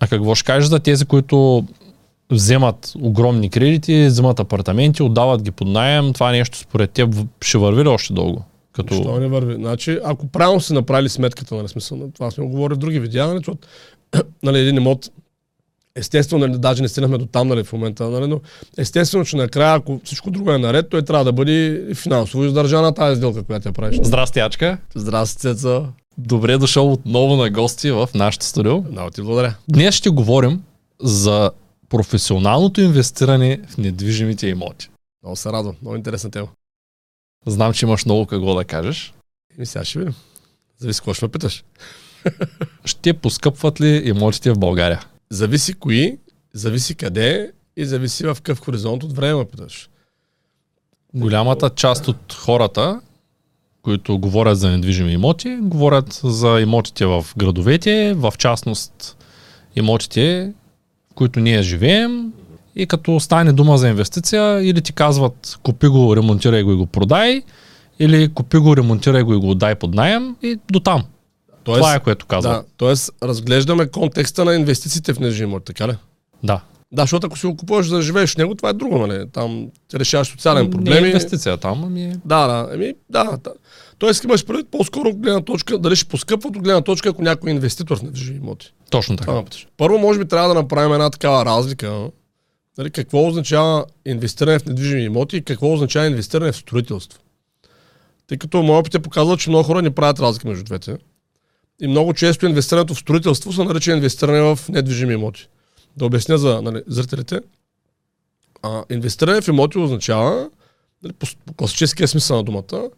А какво ще кажеш за тези, които вземат огромни кредити, вземат апартаменти, отдават ги под найем, това нещо според теб ще върви ли още дълго? Като... Що не върви? Значи, ако правилно си направили сметката, нали, смисъл, на това сме го говорили в други видеа, нали, защото нали, един имот, естествено, нали, даже не стигнахме до там нали, в момента, нали, но естествено, че накрая, ако всичко друго е наред, той трябва да бъде финансово издържана тази сделка, която я правиш. Здрасти, Ачка. Здрасти, Цеца. Добре дошъл отново на гости в нашото студио. Много ти благодаря. Днес ще говорим за професионалното инвестиране в недвижимите имоти. Много се радвам. Много интересна тема. Знам, че имаш много какво да кажеш. И сега ще видим. Зависи какво ще ме питаш. Ще поскъпват ли имотите в България? Зависи кои, зависи къде и зависи в какъв хоризонт от време ме питаш. Голямата част от хората, които говорят за недвижими имоти, говорят за имотите в градовете, в частност имотите, в които ние живеем. И като стане дума за инвестиция, или ти казват купи го, ремонтирай го и го продай, или купи го, ремонтирай го и го отдай под найем и до там. Тоест, Това е което казват. да, тоест, разглеждаме контекста на инвестициите в недвижими имоти, така ли? Да. Да, защото ако си го купуваш за да живееш в него, това е друго, нали? Там решаваш социален Не проблем. е и- инвестиция там, ами Да, да, еми, да, да. Тоест имаш предвид по-скоро гледна точка, дали ще поскъпват от гледна точка, ако някой е инвеститор в недвижими имоти. точно така. питаш. Първо, може би трябва да направим една такава разлика. Нали, какво означава инвестиране в недвижими имоти и какво означава инвестиране в строителство. Тъй като моят опит е показал, че много хора не правят разлика между двете. И много често инвестирането в строителство се нарича инвестиране в недвижими имоти. Да обясня за нали, зрителите. А, инвестиране в имоти означава, нали, по, класическия смисъл на думата,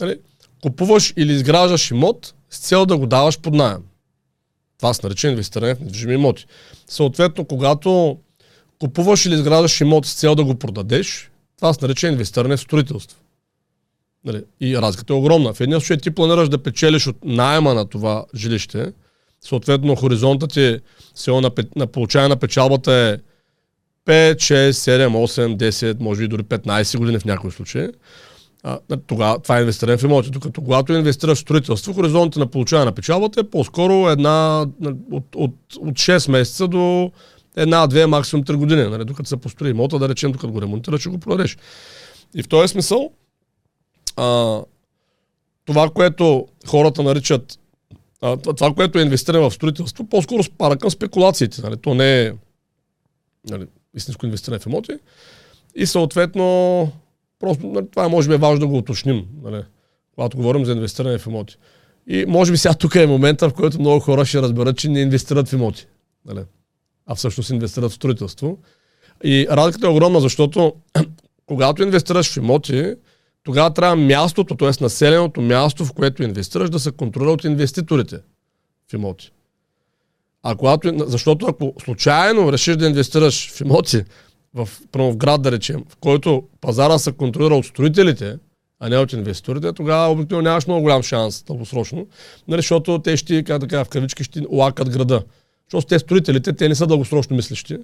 нали, купуваш или изграждаш имот с цел да го даваш под найем. Това се нарича инвестиране в недвижими имоти. Съответно, когато купуваш или изграждаш имот с цел да го продадеш, това се нарича инвестиране в строителство. Нали? И разликата е огромна. В един случай ти планираш да печелиш от найема на това жилище, съответно хоризонтът ти село на, пе- на получаване на печалбата е 5, 6, 7, 8, 10, може би дори 15 години в някои случаи. А, това е инвестиране в имоти. Докато когато инвестираш в строителство, хоризонтът на получаване на печалбата е по-скоро една на- от, от, от 6 месеца до една, две, максимум 3 години. Нали? Докато се построи имота, да речем, докато го ремонтираш, ще го продадеш. И в този смисъл, а, това, което хората наричат а, това, което е инвестиране в строителство, по-скоро спара към спекулациите. Нали? То не е нали, истинско инвестиране в имоти. И съответно, просто нали, това може би е важно да го уточним, нали, когато говорим за инвестиране в имоти. И може би сега тук е момента, в който много хора ще разберат, че не инвестират в имоти. Нали, а всъщност инвестират в строителство. И разликата е огромна, защото когато инвестираш в имоти, тогава трябва мястото, т.е. населеното място, в което инвестираш, да се контролира от инвеститорите в имоти. А когато, защото ако случайно решиш да инвестираш в имоти, в, в град, да речем, в който пазара се контролира от строителите, а не от инвеститорите, тогава обикновено нямаш много голям шанс дългосрочно, нали, защото те ще, как да кажа, в кавички ще лакат града. Защото те строителите, те не са дългосрочно мислещи.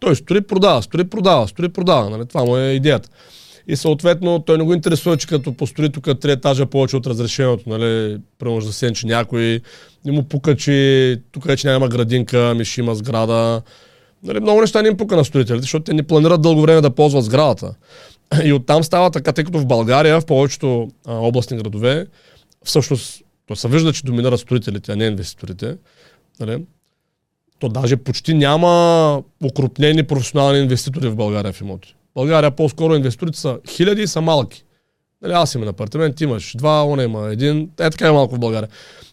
Той строи, продава, строи, продава, строи, продава. Нали? Това му е идеята. И съответно той не го интересува, че като построи тук три етажа повече от разрешението, нали, примерно да сенчи някой, не му пука, че тук вече няма градинка, ми ще има сграда. Нали, много неща не им пука на строителите, защото те не планират дълго време да ползват сградата. И оттам става така, тъй като в България, в повечето а, областни градове, всъщност, то се вижда, че доминират строителите, а не инвеститорите. Нали? То даже почти няма укрупнени професионални инвеститори в България в имоти. България по-скоро инвеститорите са хиляди и са малки. Нали, аз имам апартамент, имаш два, он има един. Е така е малко в България.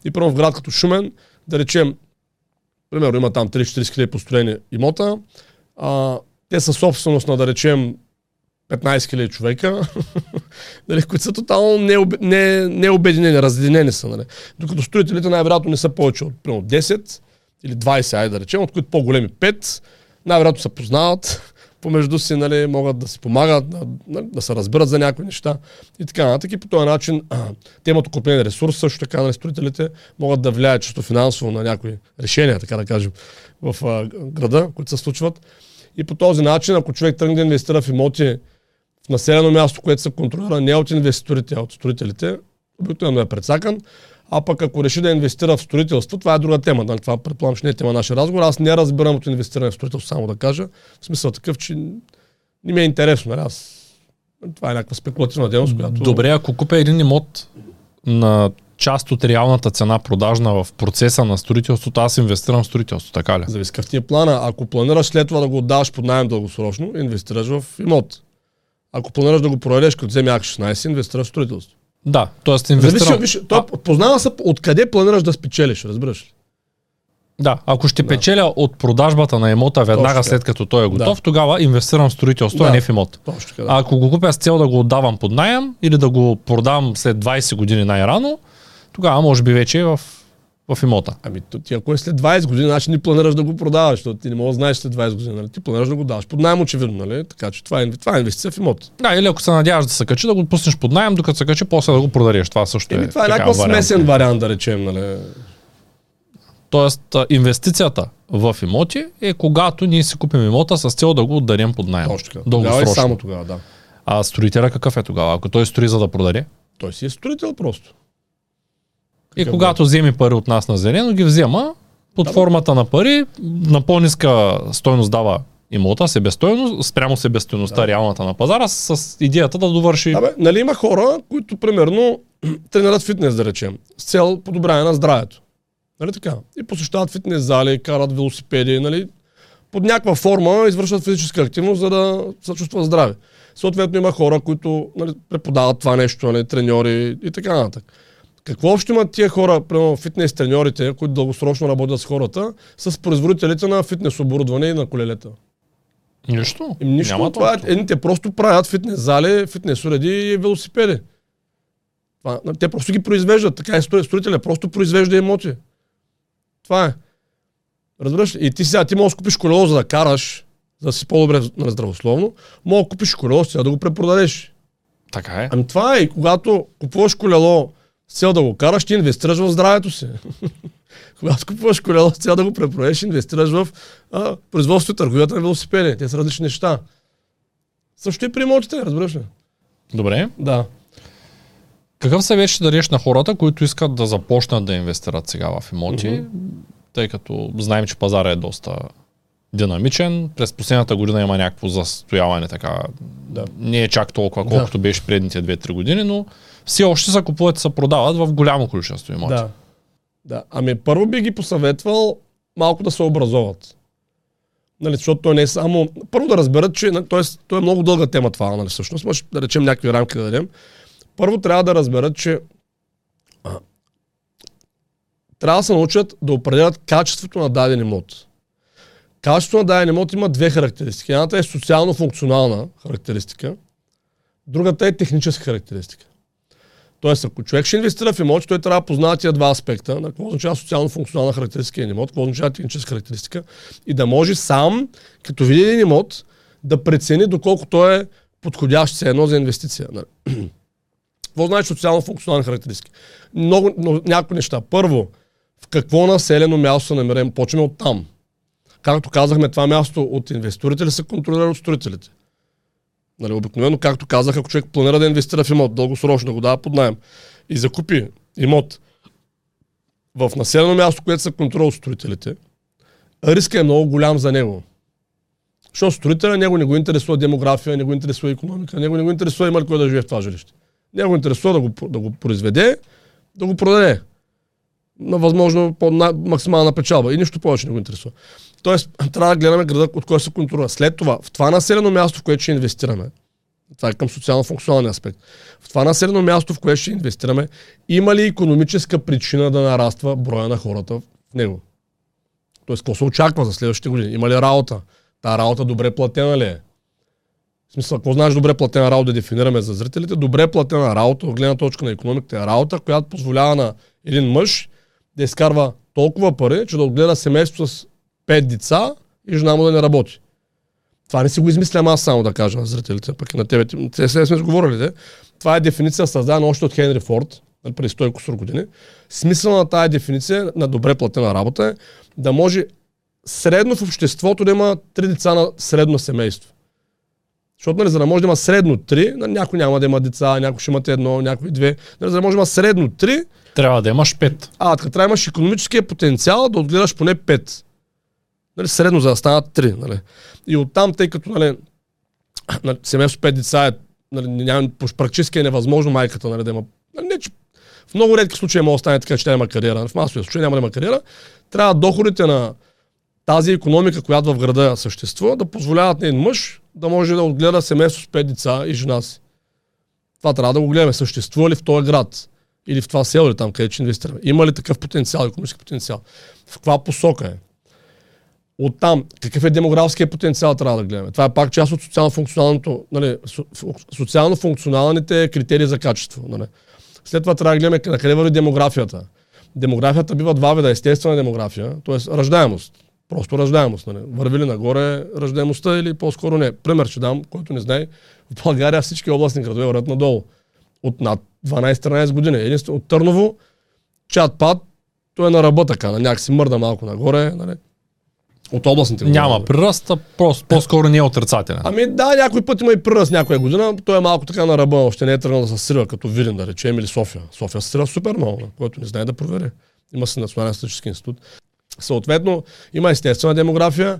И първо в град като Шумен, да речем, примерно има там 30-40 хиляди построени имота, а, те са собственост на, да речем, 15 хиляди човека, нали, които са тотално необединени, не, необединени, разединени са. Нали. Докато строителите най-вероятно не са повече от примерно 10 или 20, айде да речем, от които по-големи 5, най-вероятно се познават, помежду си нали, могат да си помагат, да, нали, да се разберат за някои неща и така нататък. И по този начин а, те имат окупен ресурс, също така нали, строителите могат да влияят чисто финансово на някои решения, така да кажем, в а, града, които се случват. И по този начин, ако човек тръгне да инвестира в имоти в населено място, което се контролира не от инвеститорите, а от строителите, обикновено е прецакан. А пък ако реши да инвестира в строителство, това е друга тема. Да, това предполагам, че не е тема на нашия разговор. Аз не разбирам от инвестиране в строителство, само да кажа. В смисъл такъв, че не ми е интересно. Нали? Аз... Това е някаква спекулативна дейност, която... Добре, ако купя един имот на част от реалната цена продажна в процеса на строителството, аз инвестирам в строителство, така ли? Зависи какъв ти е плана. Ако планираш след това да го отдаваш под найем дългосрочно, инвестираш в имот. Ако планираш да го продадеш като ак 16, инвестираш в строителство. Да, т.е. Зависи, инвестирам... виж, той познава се откъде планираш да спечелиш, разбираш ли? Да, ако ще Да. печеля от продажбата на имота веднага Точно след като той е готов, Да. тогава инвестирам в строителство, Да. а не в имот. Точно така. А Да. ако го купя с цел да го отдавам под найем или да го продам след 20 години най-рано, тогава може би вече е в, в имота. Ами ти ако е след 20 години, значи не планираш да го продаваш, защото ти не можеш да знаеш след 20 години, нали? Ти планираш да го даваш под найем очевидно, нали? Така че това е, това е инвестиция в имот. Да, или ако се надяваш да се качи, да го пуснеш под найем, докато се качи, после да го продадеш. Това също Еми, е. това е някакъв смесен вариант, да речем, нали? Тоест, инвестицията в имоти е когато ние си купим имота с цел да го отдарим под найем. Точно така. Тогава и Дългосрочно. само тогава, да. А строителя какъв е тогава? Ако той строи за да продаде? Той си е строител просто. И Какъв когато вземе пари от нас на зелено, ги взема под Да, формата на пари, на по-ниска стойност дава имота, себестойност, спрямо себестойността Да. реалната на пазара, с идеята да довърши. Да, бе, нали има хора, които примерно тренират фитнес, да речем, с цел подобряване на здравето. Нали така? И посещават фитнес зали, карат велосипеди, нали? Под някаква форма извършват физическа активност, за да се чувстват здрави. Съответно има хора, които нали, преподават това нещо, нали, треньори и така нататък. Какво общо имат тия хора, примерно фитнес треньорите, които дългосрочно работят с хората, с производителите на фитнес оборудване и на колелета? Нищо. Им нищо. Няма това е, общо. едните просто правят фитнес зали, фитнес уреди и велосипеди. Това, те просто ги произвеждат. Така е строи- строителя, просто произвежда имоти. Това е. Разбираш ли? И ти сега, ти можеш да купиш колело, за да караш, за да си по-добре нали, здравословно, може да купиш колело, сега да го препродадеш. Така е. Ами това е. И когато купуваш колело с цел да го караш, ти инвестираш в здравето си. когато купуваш колело с цел да го препродадеш, инвестираш в а, производството и търговията на велосипеди. Те са различни неща. Също и при имотите, разбираш ли? Добре. Да. Какъв съвет ще дадеш на хората, които искат да започнат да инвестират сега в имоти, Мгм. тъй като знаем, че пазара е доста динамичен. През последната година има някакво застояване, така. Да. Не е чак толкова, Да. колкото беше предните 2-3 години, но все още се купуват и се продават в голямо количество имоти. Да. да. Ами първо би ги посъветвал малко да се образоват. Нали, защото той не е само... Първо да разберат, че... Т.е. то е много дълга тема това, нали, всъщност. Може да речем някакви рамки да дадем. Първо трябва да разберат, че а, трябва да се научат да определят качеството на даден имот. Качеството на даден имот има две характеристики. Едната е социално-функционална характеристика, другата е техническа характеристика. Тоест, ако човек ще инвестира в имот, той трябва да познава тия два аспекта. На какво означава социално-функционална характеристика на имот, какво означава техническа характеристика и да може сам, като види един имот, да прецени доколко той е подходящ се едно за инвестиция. Нали? Какво значи социално-функционални характеристики? Много, но, няколко неща. Първо, в какво населено място се намерем? Почваме от там. Както казахме, това място от инвеститорите ли се контролира от строителите? Нали, обикновено, както казах, ако човек планира да инвестира в имот, дългосрочно го дава под найем и закупи имот в населено място, което се контролира от строителите, риска е много голям за него. Защото строителя него не го интересува демография, не го интересува економика, него не го интересува има ли кой да живее в това жилище. Него го интересува да го, да го произведе, да го продаде на възможно по на, максимална печалба и нищо повече не го интересува. Тоест, трябва да гледаме града, от който се контролира. След това, в това населено място, в което ще инвестираме, това е към социално-функционалния аспект, в това населено място, в което ще инвестираме, има ли економическа причина да нараства броя на хората в него? Тоест, какво се очаква за следващите години? Има ли работа? Та работа добре платена ли е? В смисъл, какво знаеш добре платена работа да дефинираме за зрителите? Добре платена работа, от гледна точка на економиката е работа, която позволява на един мъж да изкарва толкова пари, че да отгледа семейство с пет деца и жена му да не работи. Това не си го измислям аз само да кажа на зрителите, пък и на тебе. Те се сме говорили, де. Това е дефиниция създадена още от Хенри Форд, нали, преди 100 и кусор години. Смисъл на тази дефиниция на добре платена работа е да може средно в обществото да има три деца на средно семейство. Защото, нали, за да може да има средно 3, нали, някой няма да има деца, някой ще имате едно, някой две. Нали, за да може да има средно 3, Трябва да имаш 5. а така трябва да имаш економическия потенциал да отгледаш поне 5. Нали, средно за да станат 3. Нали. И оттам, тъй като нали, семейство с 5 деца е, нали, няма, практически е невъзможно майката нали, да има. Нали, не, че в много редки случаи може да стане така, че тя има кариера. В масовия случай няма да има кариера. Трябва доходите на тази економика, която в града съществува, да позволяват на един мъж да може да отгледа семейство с 5 деца и жена си. Това трябва да го гледаме. Съществува ли в този град? Или в това село, или там, където инвестираме? Има ли такъв потенциал, економически потенциал? В каква посока е? Оттам, какъв е демографския потенциал трябва да гледаме? Това е пак част от социално-функционалното, нали, со- социално-функционалните критерии за качество. Нали. След това трябва да гледаме на къде върви демографията. Демографията бива два вида. Естествена демография, т.е. раждаемост. Просто раждаемост. Нали. Върви ли нагоре раждаемостта или по-скоро не. Пример ще дам, който не знае. В България всички областни градове вървят надолу. От над 12-13 години. Единствено от Търново, чат пад, той е на ръба така, на някак си мърда малко нагоре. Нали. От областните градове. Няма приръст, а просто, по-скоро не е отрицателен. Ами да, някой път има и пръст някоя година. Той е малко така на ръба, още не е тръгнал да се срива, като Видин, да речем, или София. София се срива супер много, който не знае да провери. Има си Национален статистически институт. Съответно, има естествена демография,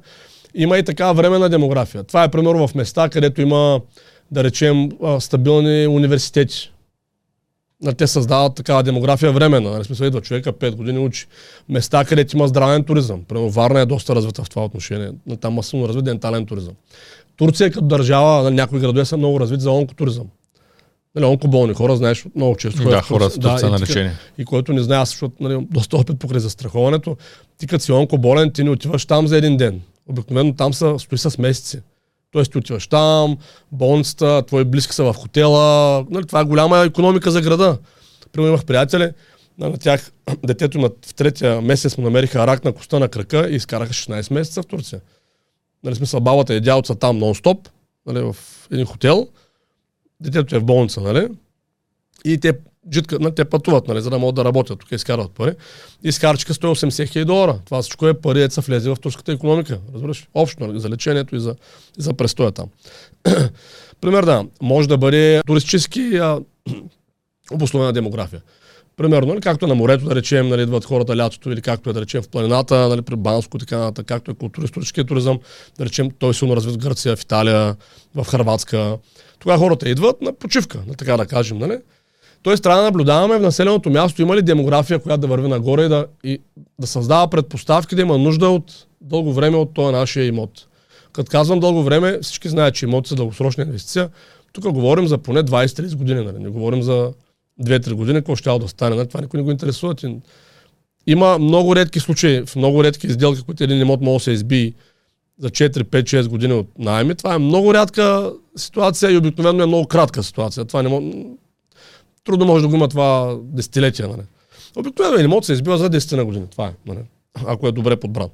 има и така временна демография. Това е примерно в места, където има, да речем, стабилни университети. Нали, Те създават такава демография временна. Нали, смисъл идва човека 5 години учи. Места, където има здравен туризъм. Примерно Варна е доста развита в това отношение. Нали, Там масивно развит дентален туризъм. Турция като държава, нали, някои градове са много развит за онкотуризъм. Нали, онкоболни хора, знаеш, много често. Да, хора с. Турция и на лечение. и който не знае, аз защото нали, доста опит покрай застраховането, ти като си онкоболен, ти не отиваш там за един ден. Обикновено там са, стои с месеци. Тоест ти отиваш там, болницата, твои близки са в хотела. Нали, това е голяма економика за града. Примерно имах приятели, на на тях детето им в третия месец му намериха рак на коста на крака и изкараха 16 месеца в Турция. Нали, смисъл, бабата и дядото са там нон-стоп, нали, в един хотел. Детето е в болница, нали? И те, джитка, нали, те пътуват, нали, за да могат да работят, тук изкарват пари. Изкарчиха 180 хиляди долара. Това всичко е пари, деца влезе в турската економика. Разбираш? Общо, нали, за лечението и за, и за престоя там. Пример да, може да бъде туристически а, обусловена демография. Примерно, нали, както на морето, да речем, нали, идват хората лятото, или както е да речем в планината, нали, при Банско, така нататък, както е културистическия туризъм, да речем, той силно развит в Гърция, в Италия, в Харватска. Тогава хората идват на почивка, на така да кажем, нали? Тоест трябва да наблюдаваме в населеното място има ли демография, която да върви нагоре и да, и да създава предпоставки да има нужда от дълго време от този нашия имот. Като казвам дълго време, всички знаят, че имоти са дългосрочна инвестиция. Тук говорим за поне 20-30 години, нали? не говорим за 2-3 години, какво ще да стане. Нали? Това никой не го интересува. Има много редки случаи, в много редки изделки, които един имот може да се избие за 4, 5, 6 години от найеми. Това е много рядка ситуация и обикновено е много кратка ситуация. Това не може... Трудно може да го има това десетилетия. Нали? Обикновено един имот се избива за 10 на години. Това е. Нали? Ако е добре подбран.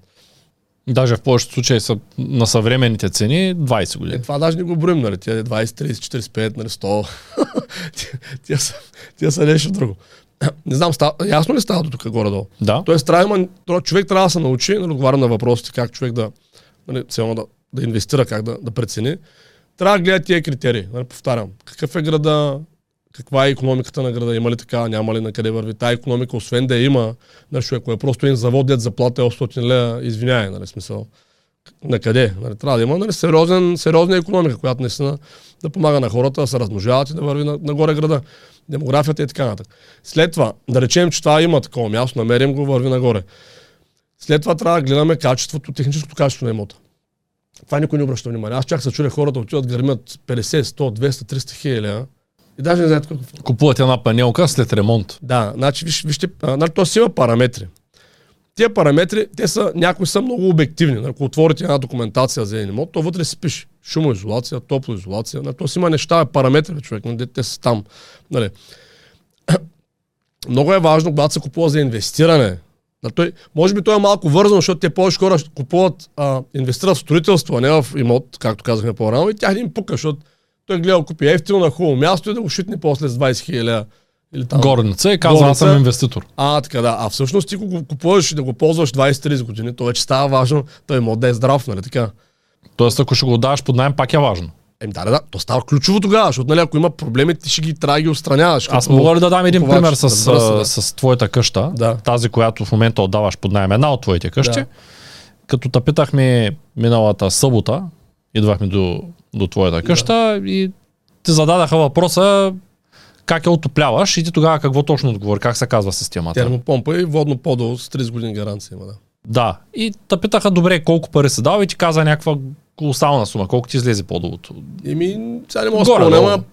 Даже в повечето случаи са на съвременните цени 20 Е, години. това даже не го броим, нали? Тия 20, 30, 45, нали, 100. тия, тия, са, тия са нещо друго. Не знам, става, ясно ли става до тук горе-долу? Да. Тоест, трябва, човек трябва да се научи, нали, отговарям на въпросите, как човек да, нали, цяло да, да инвестира, как да, да прецени. Трябва да гледа тия критерии. Нали, повтарям, какъв е града, каква е економиката на града, има ли така, няма ли на къде върви. Тая економика, освен да има, нещо, ако е просто един завод, дет заплата е 800 лева, извиняй, нали, смисъл. На къде? Нали, трябва да има нали, сериозен, сериозна економика, която наистина да помага на хората да се размножават и да върви на- нагоре града. Демографията и така нататък. След това, да речем, че това има такова място, намерим го, върви нагоре. След това трябва да гледаме качеството, техническото качество на имота. Това никой не обръща внимание. Аз чак се чудя хората отиват гърмят 50, 100, 200, 300 хиляди. И даже не знаят какво. Купуват една панелка след ремонт. Да, значи виж, вижте, а, нали, то си има параметри. Тия параметри, те са, някои са много обективни. Нали, Ако отворите една документация за един имот, то вътре си пише шумоизолация, топлоизолация. Нали, то си има неща, параметри, човек, нали, те са там. Нали. Много е важно, когато се купува за инвестиране. Да, той, може би той е малко вързан, защото те повече хора купуват, а, инвестират в строителство, а не в имот, както казахме по-рано, и тях не им пука, защото той гледа купи ефтино на хубаво място и да го шитне после с 20 хиляди. Или там. Горница и казва, аз съм инвеститор. А, така да. А всъщност ти го купуваш и да го ползваш 20-30 години, то вече става важно той имот да е здрав, нали така? Тоест, ако ще го даваш под найем, пак е важно. Еми да, да, да, то става ключово тогава, защото нали, ако има проблеми, ти ще ги трябва да ги устраняваш. Аз мога ли да дам един купувач. пример с, а, да. с твоята къща, Да. тази, която в момента отдаваш под найем, една от твоите къщи. Да. Като те питахме миналата събота, идвахме до, до твоята къща и ти зададаха въпроса как я отопляваш и ти тогава какво точно отговори, как се казва системата. Термопомпа и водно подол с 30 години гаранция има, да. Да. И те питаха, добре, колко пари се дава и ти каза някаква колосална сума. Колко ти излезе по-долото? Еми, сега не мога да спомня, ама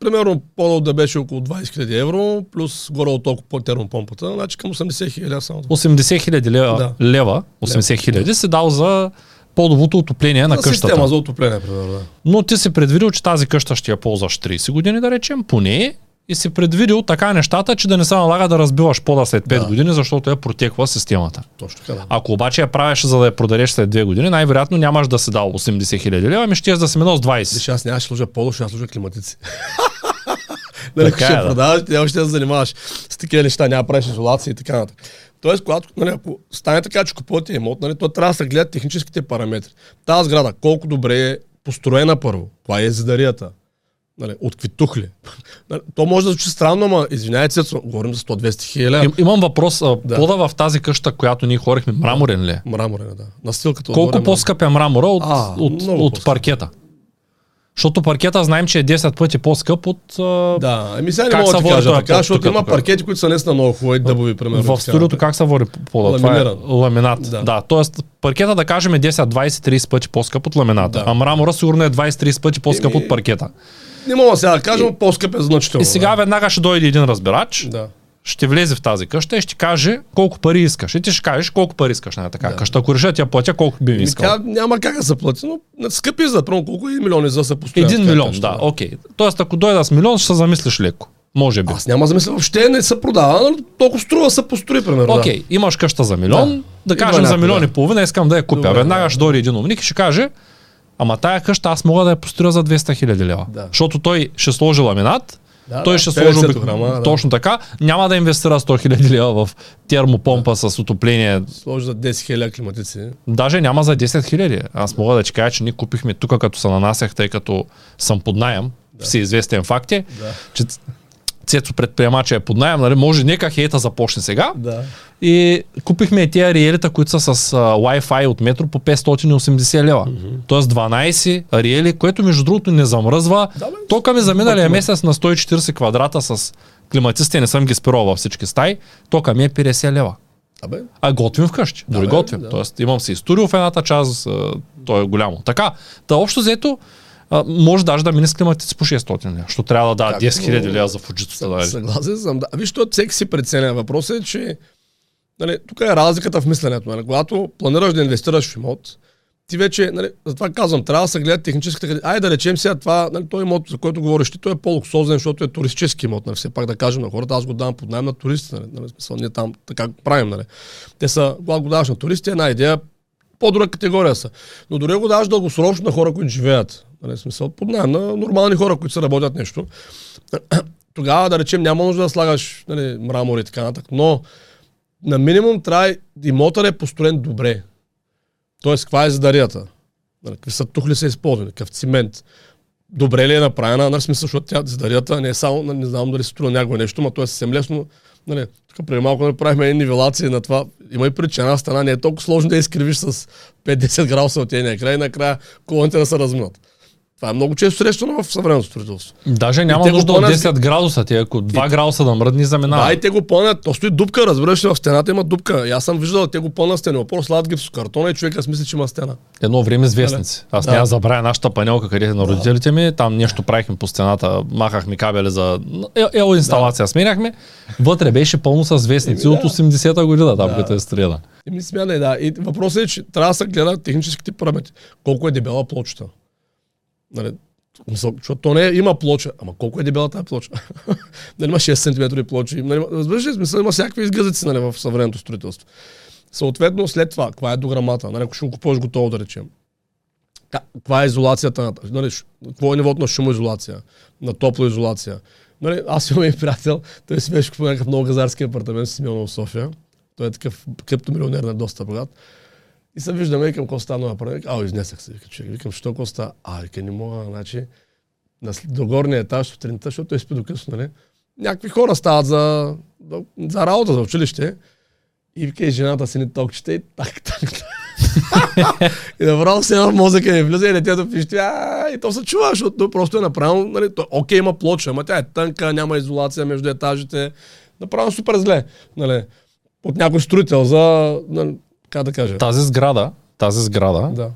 примерно подол да беше около 20 000 евро, плюс горе от толкова по термопомпата, значи към 80 000 само. 80 хиляди лева, Да. лева 80 хиляди си дал за подовото отопление на За къщата. система за отопление, примерно, да. Но ти си предвидил, че тази къща ще я ползваш 30 години, да речем, поне, и си предвидил така нещата, че да не се налага да разбиваш пода след 5 Да. години, защото е протекла системата. Точно така, да. Ако обаче я правиш за да я продадеш след 2 години, най-вероятно нямаш да си дал 80 хиляди лева, ами ще да си минал с 20. Виж, аз нямаше служа подол, ще аз служа климатици. нали, Така ще е, да. продаваш, ти още да се занимаваш с такива неща, няма правиш изолация и така нататък. Тоест, когато нали, ако стане така, че купувате имот, нали, то трябва да се гледат техническите параметри. Тази сграда, колко добре е построена първо, това е зидарията. Нали, от какви тухли. Нали, то може да звучи странно, ама извинявайте, Цецо, говорим за 100-200 хиляди. Им, имам въпрос. А, Да. Пода в тази къща, която ние хорихме, мраморен ли е? Мраморен, да. Настилката. Колко отгоре, по-скъп е мрамора от, А, от, от паркета? Защото паркета знаем, че е 10 пъти по-скъп от... Да, еми сега не мога да кажа така, защото тук, има тук? паркети, които са наистина много хубави, дъбови, примерно. в студиото как се води пода? Това е ламинат. Да. Да. Тоест паркета да кажем е 10, 20, 30 пъти по-скъп от ламината. Да. А мрамора сигурно е 20-30 пъти по-скъп Еми, от паркета. Не мога сега да кажа, но по-скъп е значително. И сега веднага ще дойде един разбирач, Да. Ще влезе в тази къща и ще каже колко пари искаш. И ти ще кажеш колко пари искаш на така Да. къща. Ако реша ти я платя, колко би ми Еми, искал. тя няма как да се плати, но скъпи за примерно колко и милиони за да се постои. Един милион, да, окей. Тоест ако дойда с милион, ще се замислиш леко. Може би. Аз няма да мисля, въобще не се продава, но толкова струва да се построи, примерно. Окей, имаш къща за милион, Да. да, кажем за милион да. и половина, искам да я купя. Добре, Веднага да. ще дойде един умник и ще каже, ама тая къща аз мога да я построя за 200 хиляди лева. Да. Защото той ще сложи ламинат, Да, той да, ще 50 сложи обик... грама, да. точно така, няма да инвестира 100 хиляди лева в термопомпа с отопление. Да. Сложи за 10 хиляди климатици. Даже няма за 10 хиляди. Аз мога да ти кажа, че ние купихме тук, като се нанасях, тъй като съм под найем. Да. Всеизвестен факт е, Да. че Цецо предприемача е под найем, нали? може нека хейта започне сега. Да. И купихме тия ариелита, които са с а, Wi-Fi от метро по 580 лева. Mm-hmm. Тоест 12 ариели, което между другото не замръзва. Да, бе, Тока ми за миналия бе. месец на 140 квадрата с климатисти, не съм ги спирал във всички стаи, тока ми е 50 лева. Абе, А готвим вкъщи. Да, Дори готвим. да. Тоест имам си и студио в едната част, а, то е голямо. Така, та общо взето, а, може даже да мине с климатици по 600 лева, защото трябва да Как? 10 000 лева за фуджитата. Да, съгласен съм. Да. Виж, то всеки си преценя. Въпросът е, че нали, тук е разликата в мисленето. Нали. Когато планираш да инвестираш в имот, ти вече, нали, затова казвам, трябва да се гледат техническите къде. Айде да речем сега това, нали, той имот, за който говориш ти, той е по-луксозен, защото е туристически имот. Нали, все пак да кажем на хората, аз го давам под найем на туристи. Нали, нали, смисъл, ние там така правим. Нали. Те са, когато го даваш на туристи, е една идея, по-друга категория са. Но дори го даваш дългосрочно на хора, които живеят. Нали, смисъл, под на нормални хора, които се работят нещо. Тогава, да речем, няма нужда да слагаш нали, мрамор и така нататък, но на минимум трябва имотът е построен добре. Тоест, каква е задарията? Нали, какви са тухли са използвани, какъв цимент. Добре ли е направена, нали, смисъл, защото тя задарията не е само, не знам дали се струва някакво нещо, но то е съвсем лесно. Нали, тук преди малко направихме нивелации на това. Има и причина, стена не е толкова сложно да изкривиш с 5-10 градуса от едния край и накрая колоните да се разминат. Това е много често срещано в съвременното строителство. Даже няма го нужда от пълнят- 10 градуса. Ти ако 2 градуса да мръдни, заминава. Да, и те го пълнят. То стои дупка, разбираш ли, в стената има дупка. И аз съм виждал, те го пълнат стена. Просто слагат гипсокартона и човека си мисли, че има стена. Едно време с вестници. Аз Да. няма да забравя нашата панелка, където е на родителите ми. Там нещо правихме по стената, махахме кабели за е- ело инсталация, сменяхме. Вътре беше пълно с вестници Еми, от да. 80-та година, там Да. като е стреда. И ми смяна, да. И въпросът е, че трябва да се гледа техническите параметри. Колко е дебела плочата. Нали, защото то не е, има плоча. Ама колко е дебела тази плоча? нали, има 6 см плочи. Нали, разбираш ли, смисъл, има всякакви изгъзъци нали, в съвременното строителство. Съответно, след това, каква е дограмата? Нали, ако ще го купуваш готово, да речем. Ка- Каква е изолацията? на- Нали, какво е нивото на шумоизолация? На топлоизолация? Нали, аз имам и приятел, той си беше купил някакъв много газарски апартамент с Симеонов в София. Той е такъв криптомилионер, на доста богат. И се виждаме, викам, какво стана направи. А, изнесах се, вика, човек. Викам, що какво става? А, вика, не мога, значи, на до етаж сутринта, защото той спи до късно, нали? Някакви хора стават за, за работа, за училище. И вика, и жената си ни токчета и так, так, и направо се едно мозъка ми влиза и детето пищи, а, и то се чува, защото просто е направено, нали, той, окей, има плоча, ама тя е тънка, няма изолация между етажите, направо супер зле, нали, от някой строител за, нали, как да кажа. Тази сграда, тази сграда, Да.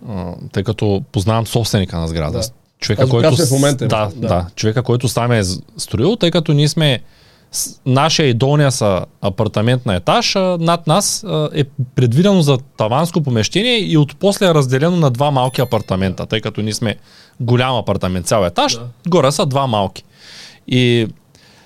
тъй като познавам собственика на сграда, Да. човека, който, в момента, да, да. да. човека, който сам е строил, тъй като ние сме нашия и долния са апартамент на етаж, над нас е предвидено за таванско помещение и от после е разделено на два малки апартамента, тъй като ние сме голям апартамент, цял етаж, Да. горе са два малки. И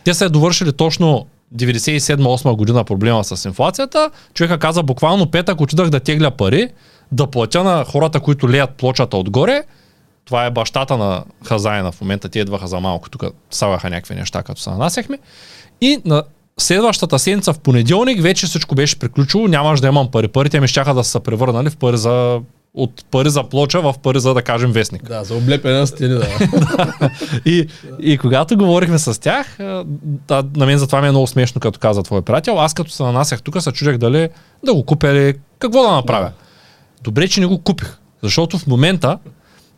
те са е довършили точно 97-8 година проблема с инфлацията. Човека каза буквално петък отидах да тегля пари, да платя на хората, които леят плочата отгоре. Това е бащата на хазаина в момента. Те идваха за малко. Тук слагаха някакви неща, като се нанасяхме. И на следващата седмица в понеделник вече всичко беше приключило. Нямаш да имам пари. Парите ми щяха да са превърнали в пари за от пари за плоча в пари за да кажем вестник. Да, за облепена стени, да. И, и когато говорихме с тях, да, на мен затова ми е много смешно, като каза твой приятел. Аз като се нанасях тук, се чудех дали да го купя или какво да направя. Добре, че не го купих. Защото в момента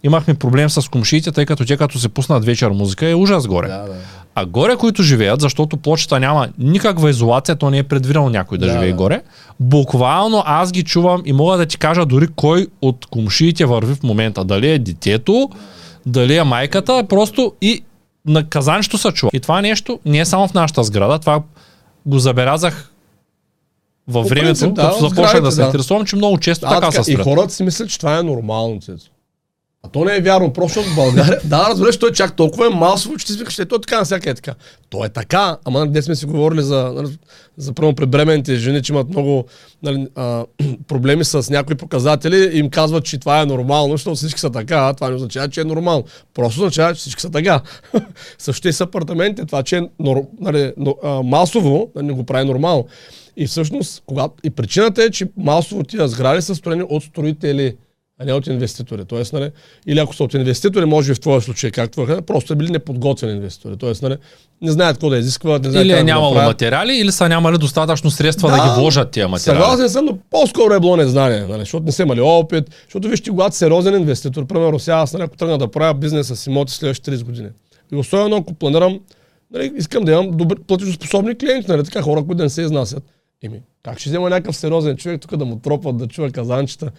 имахме проблем с комшиите, тъй като те като се пуснат вечер музика е ужас горе. да, да. А горе, които живеят, защото плочата няма никаква изолация, то не е предвидено някой да, Да, живее да. горе. Буквално аз ги чувам и мога да ти кажа дори кой от комшиите върви в момента. Дали е детето, дали е майката, просто и наказанието се чува. И това нещо не е само в нашата сграда, това го забелязах във времето, да, като започнах да се да. интересувам, че много често А, така, се и хората си мислят, че това е нормално, Цецо. А то не е вярно, просто в България, да, разбираш, той чак толкова е масово, че ти си викаш, е, то е така, навсяка е така. То е така, ама днес сме си говорили за, нали, за първо при бременните жени, че имат много нали, а, проблеми с някои показатели и им казват, че това е нормално, защото всички са така, а това не означава, че е нормално. Просто означава, че всички са така. Също и с апартаментите, това, че е нор, нали, а, масово, нали, не го прави нормално. И всъщност, когато, и причината е, че масово тия сгради са строени от строители, а не от инвеститори. Тоест, нали, или ако са от инвеститори, може би в твоя случай, както е, просто са били неподготвени инвеститори. Тоест, нали, не знаят какво да изискват, не знаят Или е да нямало направят. материали, или са нямали достатъчно средства да, Да, ги вложат тия материали. Съгласен съм, но по-скоро е било незнание, нали, защото не са имали опит. Защото вижте, когато сериозен инвеститор, примерно сега аз нали, ако тръгна да правя бизнес с имоти следващите 30 години. И особено ако планирам, нали, искам да имам добри платежоспособни клиенти, нали, така хора, които да не се изнасят. Еми, как ще взема някакъв сериозен човек тук да му тропат, да чува казанчета?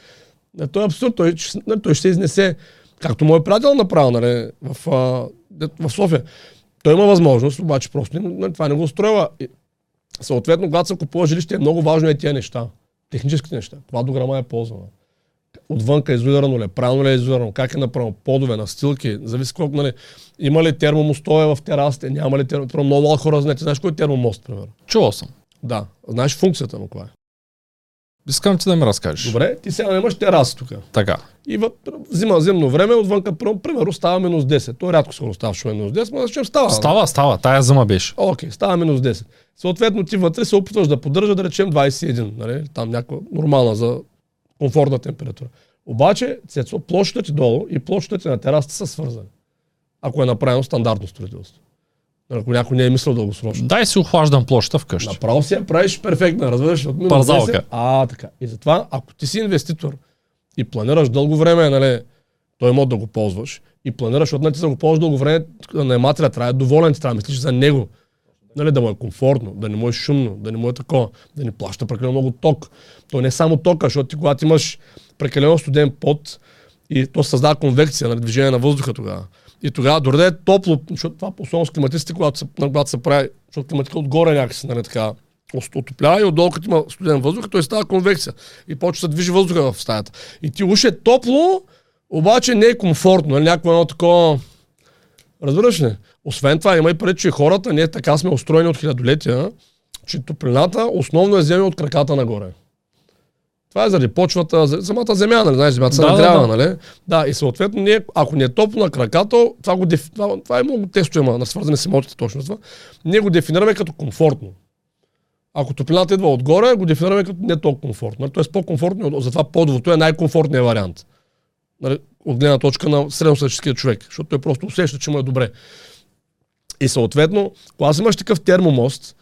Не, той е абсурд, той, той ще се изнесе, както мой приятел направил нали, в, в София. Той има възможност, обаче просто нали, това не го устроява. И, Съответно, когато се купува жилище, е много важно е тия неща. Техническите неща. Това дограма е ползвана. Отвънка е изолирано ли, е, правилно ли е изолирано, как е направено, подове, настилки, зависи колко, нали, има ли термомостоя в терасите, няма ли термомостоя. Много хора знаете, знаеш кой е термомост, примерно? Чувал съм. Да, знаеш функцията му каква е. Искам ти да ми разкажеш. Добре, ти сега имаш тераса тук. Така. И в, зима, зимно време, отвънка, примерно, става минус 10. То рядко скоро става, що е минус 10, но речем става. Става, става. Тая зима беше. Окей, става минус 10. Съответно, ти вътре се опитваш да поддържа, да речем 21, нали? там някаква нормална за комфортна температура. Обаче, Цецо, площата ти долу и площата ти на терасата са свързани. Ако е направено стандартно строителство. Нали, Ако някой не е мислил дългосрочно. Дай си охлаждам площа вкъщи. Направо си я правиш перфектна, разбираш? От Парзалка. 10. А, така. И затова, ако ти си инвеститор и планираш дълго време, нали, той имот да го ползваш, и планираш, за да го ползваш дълго време, наемателя трябва е доволен, ти трябва да мислиш за него. Нали, да му е комфортно, да не му е шумно, да не му е такова, да не плаща прекалено много ток. То не е само тока, защото ти когато имаш прекалено студен пот и то създава конвекция на движение на въздуха тогава. И тогава, дори да е топло, защото това особено с климатиците, когато се, когато се прави, защото климатика отгоре някакси, нали, така, от- отоплява и отдолу, като има студен въздух, той става конвекция. И почва да движи въздуха в стаята. И ти уж е топло, обаче не е комфортно. Нали, някакво едно такова... Разбираш ли? Освен това, има и пред, че хората, ние така сме устроени от хилядолетия, че топлината основно е взема от краката нагоре. Това е заради почвата, за- самата земя, нали? Знаеш, земята се Да, да, нагрява, да. нали? Да, и съответно, ние, ако ни е топло на краката, това, го деф... това, това е много тесто има, на свързани с имотите точно това. Ние го дефинираме като комфортно. Ако топлината идва отгоре, го дефинираме като не толкова комфортно. Тоест по-комфортно, затова подовото е най-комфортният вариант. Нали, от гледна точка на средностатическия човек, защото той просто усеща, че му е добре. И съответно, когато имаш такъв термомост,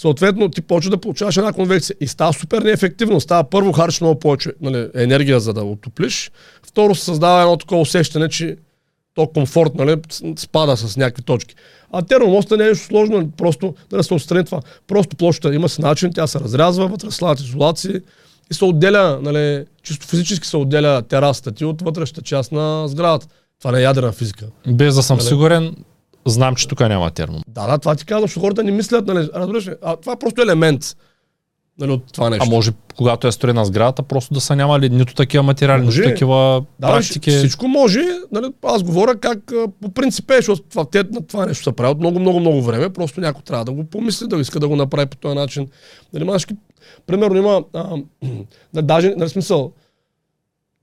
съответно ти почва да получаваш една конвекция и става супер неефективно. Става първо харчиш много повече нали, енергия, за да отоплиш. Второ се създава едно такова усещане, че то комфорт нали, спада с някакви точки. А термомоста не е нещо сложно, просто да се отстрани това. Просто площата има си начин, тя се разрязва, вътре слагат изолации и се отделя, нали, чисто физически се отделя терасата ти от вътрешната част на сградата. Това не е ядрена физика. Без да съм Нали? сигурен, знам, че тук няма термо. Да, да, това ти казвам, защото хората не мислят, нали, разбираш ли? А това е просто елемент нали, от това нещо. А може, когато е строена сградата, просто да са нямали нито такива материали, Може. нито такива Да, практики. всичко може. Нали, аз говоря как по принцип е, защото това, те, на това нещо се прави от много, много, много време. Просто някой трябва да го помисли, да иска да го направи по този начин. Нали, машки, примерно има, а, да, даже, нали, смисъл,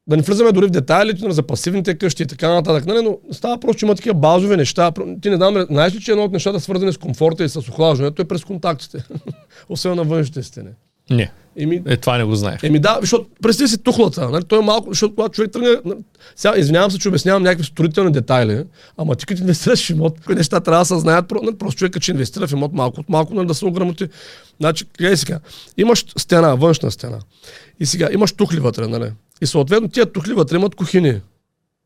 да не влизаме дори в детайлите нали, за пасивните къщи и така нататък, нали, но става просто, че има такива базови неща. Ти не знам, знаеш ли, че едно от нещата, свързани с комфорта и с охлаждането, е през контактите. Освен на външните стени. Не, Еми, е, това не го знаех. Еми да, защото представи си тухлата. Нали? Той е малко, защото когато човек тръгне. нали, Сега извинявам се, че обяснявам някакви строителни детайли, ама ти като инвестираш в имот, кои неща трябва да се знаят. Нали? Просто човека, че инвестира в имот малко от малко, нали, да се ограмоти. Значи, гледай сега, имаш стена, външна стена. И сега имаш тухли вътре, нали? И съответно тия тухли вътре имат кухини.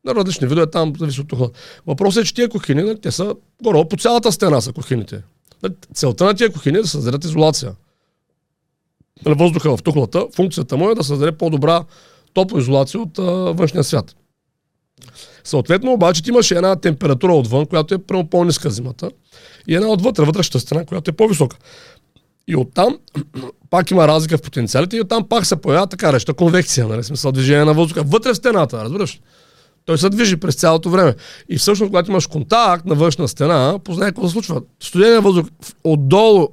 На различни видове там зависи от тухла. Въпросът е, че тия кухини, нали, те са горе по цялата стена са кухините. Нали, Целта на тия кухини е да създадат изолация въздуха в тухлата, функцията му е да създаде по-добра топлоизолация от а, външния свят. Съответно, обаче, ти имаш една температура отвън, която е прямо по-ниска зимата, и една отвътре, вътрешната страна, която е по-висока. И оттам пак има разлика в потенциалите и оттам пак се появява така реща конвекция, нали, смисъл движение на въздуха вътре в стената, разбираш? Той се движи през цялото време. И всъщност, когато имаш контакт на външна стена, познай какво се случва. Студения въздух отдолу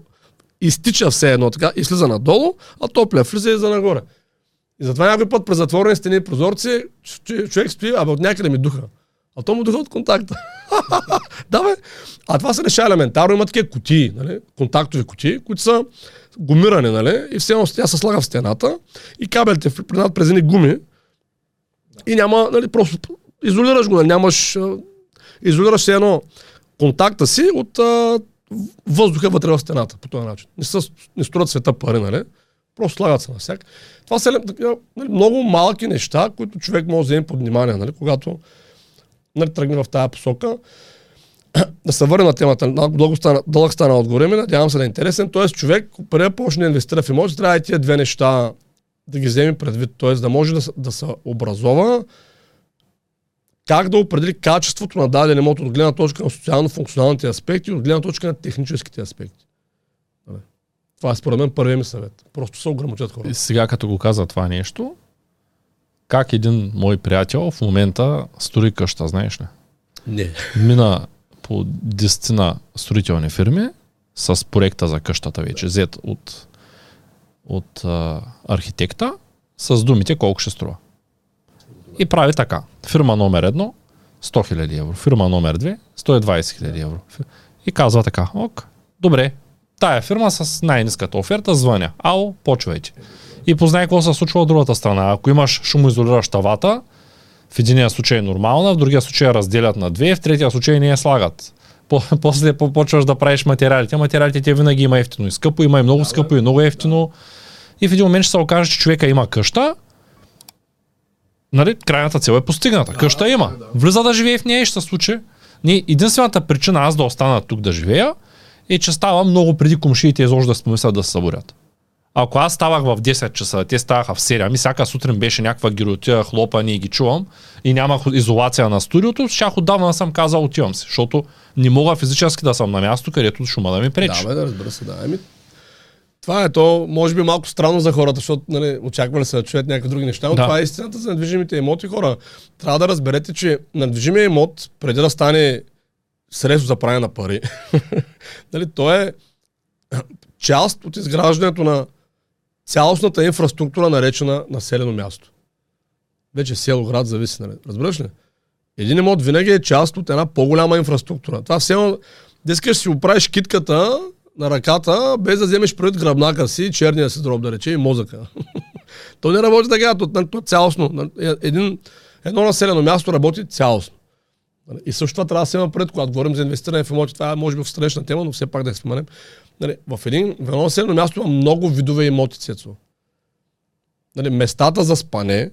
изтича все едно така и слиза надолу, а топлия влиза и за нагоре. И затова някой път през затворени стени и прозорци човек стои, абе от някъде ми духа. А то му духа от контакта. да, бе. А това се решава елементарно. Има такива кутии, нали? контактови кутии, които са гумирани, нали? И все тя се слага в стената и кабелите принад през едни гуми и няма, нали, просто изолираш го, нали? нямаш, изолираш се едно контакта си от въздуха вътре в стената по този начин. Не, са, не струват света пари, нали? Просто слагат се на всяк. Това са нали, много малки неща, които човек може да вземе под внимание, нали? когато нали, тръгне в тази посока. да се върне на темата, дълго стана, дълъг стана отгоре ми, надявам се да е интересен. Тоест човек, преди да почне да инвестира в имоти, трябва и тия две неща да ги вземе предвид. Тоест да може да, да се образова как да определи качеството на даден имот от гледна точка на социално-функционалните аспекти и от гледна точка на техническите аспекти. Нали? Това е според мен първият ми съвет. Просто се ограмотят хора. И сега като го каза това нещо, как един мой приятел в момента строи къща, знаеш ли? Не. Мина по 10 строителни фирми с проекта за къщата вече, взет от, от а, архитекта, с думите колко ще струва. И прави така. Фирма номер едно 100 000 евро. Фирма номер 2 120 000 евро. И казва така, ок, добре, тая фирма с най-низката оферта звъня. Ало, почвайте. И познай какво се случва от другата страна. Ако имаш шумоизолираща вата, в единия случай е нормална, в другия случай разделят на две, в третия случай не я слагат. По- После по- почваш да правиш материалите. Материалите те винаги има ефтино и скъпо, има и много скъпо и много ефтино. И в един момент ще се окаже, че човека има къща, нали, крайната цел е постигната. Къща има. Влиза да живее в нея и ще се случи. Ние, единствената причина аз да остана тук да живея е, че става много преди комшиите изобщо да си помислят да се събудят. Ако аз ставах в 10 часа, те ставаха в 7, ами всяка сутрин беше някаква гиротия, хлопа, ние ги чувам и нямах изолация на студиото, щях отдавна да съм казал отивам си, защото не мога физически да съм на място, където шума да ми пречи. Да, бе, да, разбира се, да. Еми, това е то, може би малко странно за хората, защото нали, очаквали се да чуят някакви други неща, но Да. това е истината за недвижимите имоти, хора. Трябва да разберете, че недвижимия имот, преди да стане средство за правене на пари, нали, то е част от изграждането на цялостната инфраструктура, наречена населено място. Вече село, град, зависи, нали? Разбираш ли? Един имот винаги е част от една по-голяма инфраструктура. Това все едно, да искаш си оправиш китката на ръката, без да вземеш пред гръбнака си, черния си дроб, да рече, и мозъка. то не работи така, то, то, то цялостно. Е, един, едно населено място работи цялостно. И също това трябва да се има пред, когато говорим за инвестиране в имоти. Това е може би в странична тема, но все пак да я споменем. Нали, в, един, в едно населено място има много видове имоти, Цецо. Нали, местата за спане,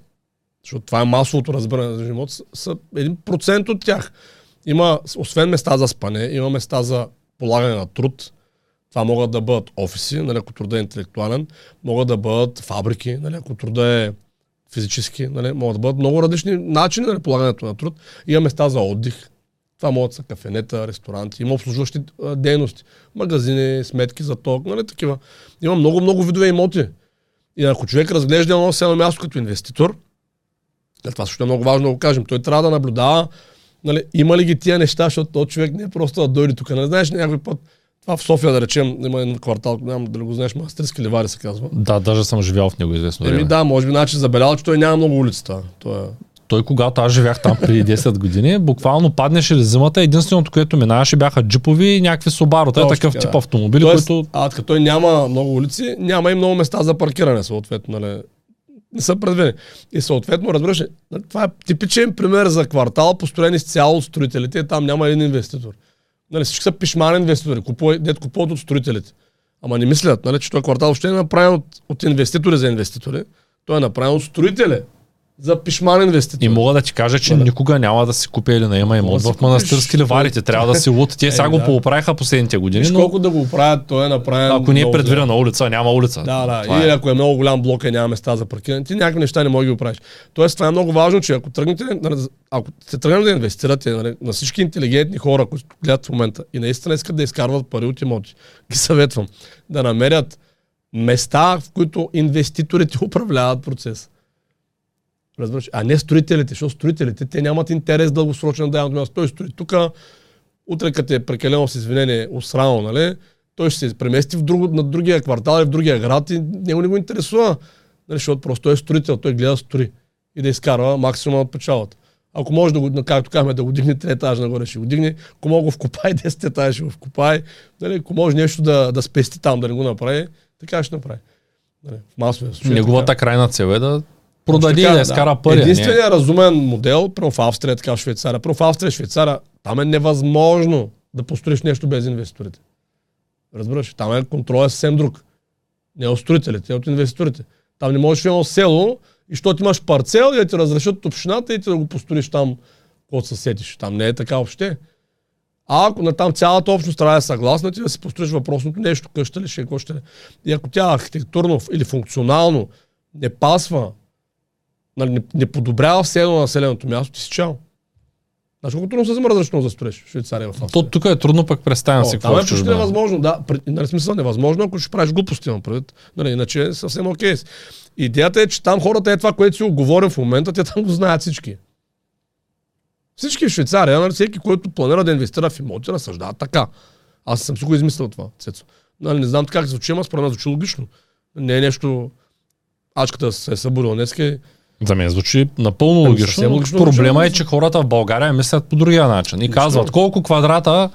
защото това е масовото разбиране за живот, са един процент от тях. Има, освен места за спане, има места за полагане на труд. Това могат да бъдат офиси, нали, ако труда е интелектуален, могат да бъдат фабрики, нали, ако труда е физически, нали, могат да бъдат много различни начини на нали, полагането на труд. Има места за отдих. Това могат да са кафенета, ресторанти, има обслужващи дейности, магазини, сметки за ток, нали, такива. Има много, много видове имоти. И ако човек разглежда едно село място като инвеститор, това също е много важно да го кажем, той трябва да наблюдава нали, има ли ги тия неща, защото този човек не е просто да дойде тук. Не знаеш някой път, това в София, да речем, има един квартал, няма дали го знаеш, Мастерски ливари се казва. Да, даже съм живял в него известно време. Еми да, може би значи забелял, че той няма много улицата. Той, е... той когато аз живях там преди 10 години, буквално паднеше ли зимата, единственото, което минаваше бяха джипови и някакви Собаро. Той е такъв така, тип да. автомобили, Тоест, които... А, като той няма много улици, няма и много места за паркиране, съответно. Нали не са предвидени. И съответно, разбираш, това е типичен пример за квартал, построен изцяло от строителите. Там няма един инвеститор. Нали, всички са пишмани инвеститори, купуват, дет купуват от строителите. Ама не мислят, нали, че този квартал въобще е направен от, от инвеститори за инвеститори. Той е направен от строители за пишман инвеститор. И мога да ти кажа, че да. никога няма да си купя или наема имот в манастирски ливарите. Трябва да си лут. Те сега го да. поправиха последните години. но... колко да го правят, той е направен. Ако не е предвидена улица, няма улица. Да, да. Това Или е. ако е много голям блок и няма места за паркиране, ти някакви неща не можеш да ги оправиш. Тоест, това е много важно, че ако тръгнете, ако се тръгнете да инвестирате нали, на всички интелигентни хора, които гледат в момента и наистина искат да изкарват пари от имоти, ги съветвам да намерят места, в които инвеститорите управляват процеса. Разбираш? А не строителите, защото строителите, те нямат интерес дългосрочен да дават Той строи тук, утре като е прекалено с извинение усрано, нали? Той ще се премести в друго, на другия квартал и в другия град и него не го интересува. Нали? Защото просто той е строител, той гледа строи и да изкарва максимум от печалата. Ако може да го, както казваме, да го дигне 3 етажа нагоре, ще го дигне. Ако мога го вкопай 10 етажа, ще го вкопай. Нали, ако може нещо да, да спести там, да не го направи, така ще направи. Нали, в масовия случай. Неговата крайна цел е да продаде и да изкара пари. Единственият разумен модел, прямо в Австрия, така в Швейцария, прямо в Австрия, Швейцария, там е невъзможно да построиш нещо без инвеститорите. Разбираш, там е контрол е съвсем друг. Не от строителите, а от инвеститорите. Там не можеш едно село и защото имаш парцел и да ти разрешат от общината и ти да го построиш там, когато се сетиш. Там не е така въобще. А ако на там цялата общност трябва да е съгласна, ти да си построиш въпросното нещо, къща ли ще е, ще И ако тя архитектурно или функционално не пасва нали, не, не подобрява все едно населеното място, ти си чао. Знаеш колко трудно се взема разрешено за строеж в Швейцария в То тук е трудно, пък представям си какво е почти невъзможно. Да, нали, смисъл невъзможно, ако ще правиш глупости, имам предвид. Нали, иначе е съвсем окей. Okay. Идеята е, че там хората е това, което си оговорим в момента, те там го знаят всички. Всички в Швейцария, нали, всеки, който планира да инвестира в имоти, разсъждава така. Аз съм си го измислил това, Цецо. Нали, не знам как звучи, ама според мен звучи логично. Не е нещо... Ачката се е събудила днес за мен звучи напълно ами, логично. логично Проблема е, че хората в България мислят по другия начин и казват колко квадрата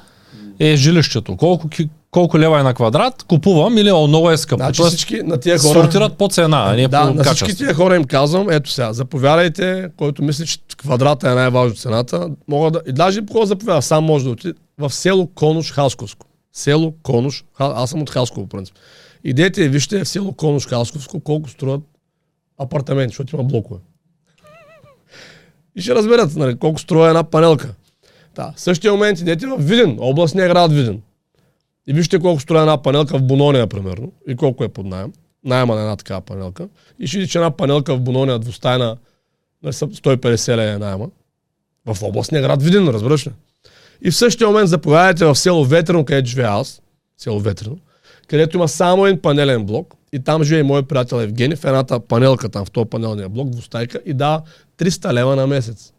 е жилището, колко, колко лева е на квадрат, купувам или много е скъпо. Значи всички на тия хора... Сортират по цена, а не да, по на качество. всички тия хора им казвам, ето сега, заповядайте, който мисли, че квадрата е най-важно цената, мога да... И даже по заповяда, сам може да отиде в село Конуш Хасковско. Село Конуш, аз съм от Хасково, принцип. Идете и вижте в село Конуш Хасковско колко струват апартамент, защото има блокове. И ще разберат нали, колко струва една панелка. Да. В същия момент идете в Виден, областния град Виден. И вижте колко струва една панелка в Бонония, примерно, и колко е под найем. Найема на една такава панелка. И ще видите, че една панелка в Бонония двустайна 150 лева е найема. В областния град Виден, разбираш ли? И в същия момент заповядайте в село Ветрено, където живея аз, село Ветрено, където има само един панелен блок, и там живее моят приятел Евгений в едната панелка там, в този панелния блок, двустайка и дава 300 лева на месец.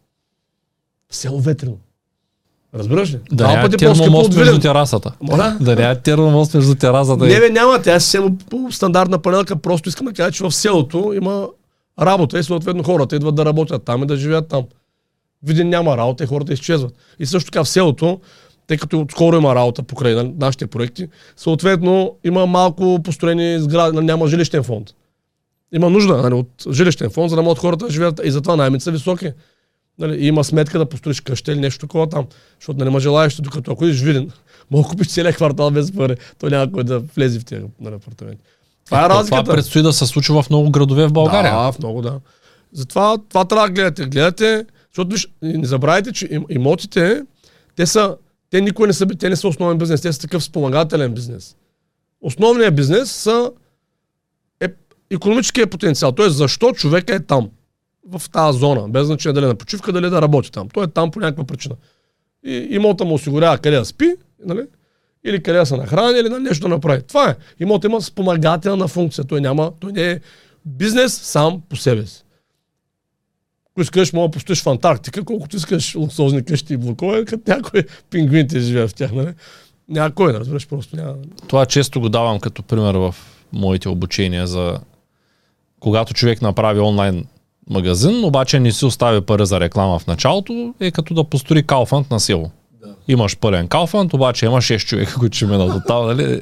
В село Ветрино. Разбираш ли? Да няма термомост между терасата. Моля? Да няма термомост между терасата. Не, бе, няма. Тя е съвсем стандартна панелка. Просто искам да кажа, че в селото има работа и съответно хората идват да работят там и да живеят там. Виден няма работа и хората изчезват. И също така в селото тъй като скоро има работа покрай на нашите проекти, съответно има малко построени сгради, няма жилищен фонд. Има нужда нали, от жилищен фонд, за да могат хората да живеят и затова наймите са високи. Нали, има сметка да построиш къща или нещо такова там, защото нали, няма желаящи, докато ако идеш виден, мога да купиш целият квартал без пари, то няма кой да влезе в тези нали, апартаменти. Това е разликата. Това предстои да се случва в много градове в България. Да, в много, да. Затова това трябва да гледате. Гледате, защото виж, не забравяйте, че им- имотите, те са, те никой не са, те не са основен бизнес, те са такъв спомагателен бизнес. Основният бизнес са е економическия потенциал. Тоест, защо човека е там, в тази зона, без значение дали е на почивка, дали да работи там. Той е там по някаква причина. И имота му осигурява къде да спи, нали? или къде да се нахрани, или на нещо да направи. Това е. Имот има спомагателна функция. Той няма, той не е бизнес сам по себе си. Ако искаш, мога да построиш в Антарктика, колкото искаш луксозни къщи и блокове, като някой пингвин ти живее в тях, нали? Някой, разбираш, просто няма. Това често го давам като пример в моите обучения за когато човек направи онлайн магазин, обаче не си остави пари за реклама в началото, е като да построи калфант на село. Имаш пълен калфант, обаче има 6 човека, които ще минат от там, нали?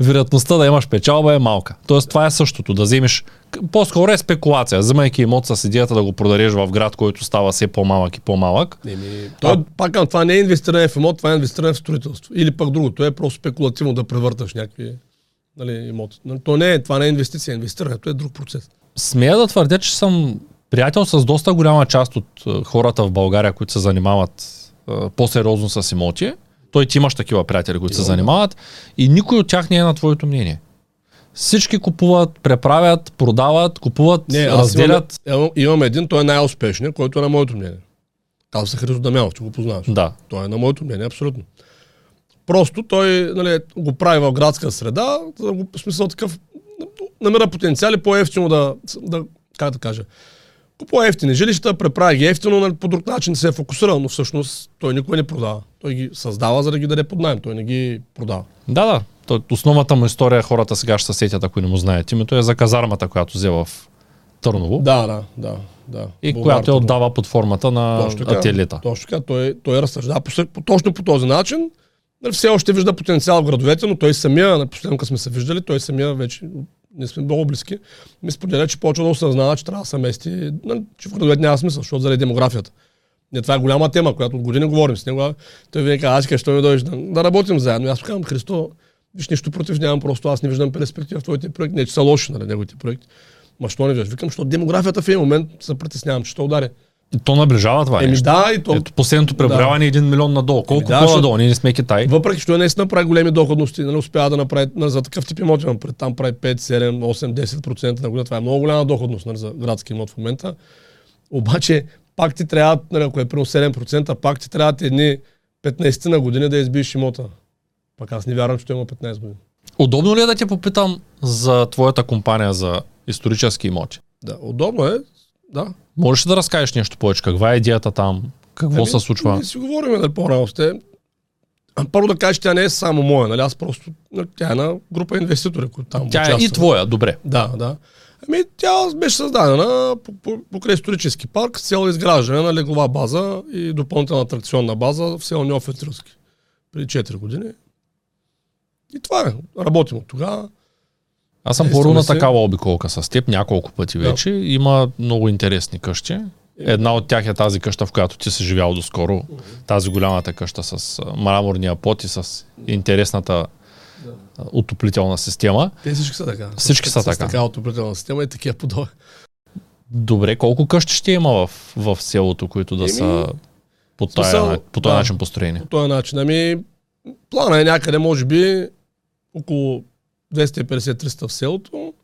Вероятността да имаш печалба е малка. Тоест това е същото, да вземеш, по-скоро е спекулация, вземайки имот с идеята да го продадеш в град, който става все по-малък и по-малък. Еми, той, пак казвам, това не е инвестиране в имот, това е инвестиране в строителство. Или пък другото е просто спекулативно да превърташ някакви нали, имоти. То не е, това не е инвестиция, инвестирането е друг процес. Смея да твърдя, че съм приятел с доста голяма част от е, хората в България, които се занимават по-сериозно с имоти. Той ти имаш такива приятели, които се занимават и никой от тях не е на твоето мнение. Всички купуват, преправят, продават, купуват, Не, аз разделят. Имам, имам, имам един, той е най-успешният, който е на моето мнение. Казва се Христо Дамянов, че го познаваш. Да. Той е на моето мнение, абсолютно. Просто той нали, го прави в градска среда, в смисъл такъв, намира потенциали по-ефтино да, да, как да кажа, по-ефтини жилища, преправя ги ефтино, нали, по друг начин се е фокусирал, но всъщност той никой не продава. Той ги създава, за да ги даде под найем, той не ги продава. Да, да. Основната му история, хората сега ще се сетят, ако не му знаят името, е за казармата, която взе в Търново Да, да, да. да. и Булвар която я отдава под формата на Точно така. ателиета. Точно така. Той, той разсъждава по, по, точно по този начин. Нали, Все още вижда потенциал в градовете, но той самия, на последно като сме се виждали, той самия вече не сме много близки, ми споделя, че почва да осъзнава, че трябва да се мести, нали, че в градовете няма смисъл, защото заради демографията. Не, това е голяма тема, която от години говорим с него. Той вика, аз що ми дойдеш да, да работим заедно. Аз казвам, Христо, виж нищо против, нямам просто, аз не виждам перспектива в твоите проекти. Не, че са лоши, нали, неговите проекти. Ма що не виждаш? Викам, защото демографията в един момент се притеснявам, че ще удари. И то наближава това Еми нещо. да, и то, Ето последното преброяване е 1 милион надолу. Колко да, по-надолу? Ние не сме Китай. Въпреки, че той наистина прави големи доходности, нали, успява да направи нали, за такъв тип имоти, имам пред там прави 5, 7, 8, 10% на година. Това е много голяма доходност нали, за градски имот в момента. Обаче, пак ти трябва, нали, ако е примерно 7%, пак ти трябва едни 15 на години да избиеш имота. Пак аз не вярвам, че той има 15 години. Удобно ли е да те попитам за твоята компания за исторически имоти? Да, удобно е. Да. Можеш ли да разкажеш нещо повече? Каква е идеята там? Какво Ами, се случва? Ние си говорим нали, по-рано с те. Първо да кажа, че тя не е само моя. Нали? Аз просто, нали, тя е на група инвеститори, които там Тя е и твоя, добре. Да, да. Ами тя беше създадена по- по- покрай исторически парк с цел изграждане на леглова база и допълнителна атракционна база в село Неофит Рилски. Преди 4 години. И това е. Работим от тогава. Аз съм Естествено порул на такава обиколка с теб няколко пъти Да. вече. Има много интересни къщи. Една от тях е тази къща, в която ти си живял доскоро. Тази голямата къща с мраморния пот и с интересната отоплителна система. Те всички са така. Всички са с така. така отоплителна система и такива подобни. Добре, колко къщи ще има в, в селото, които да Еми, са по, този, смисъл, по този да. начин построени? По този начин. Ами, плана е някъде, може би, около 250-300 в селото.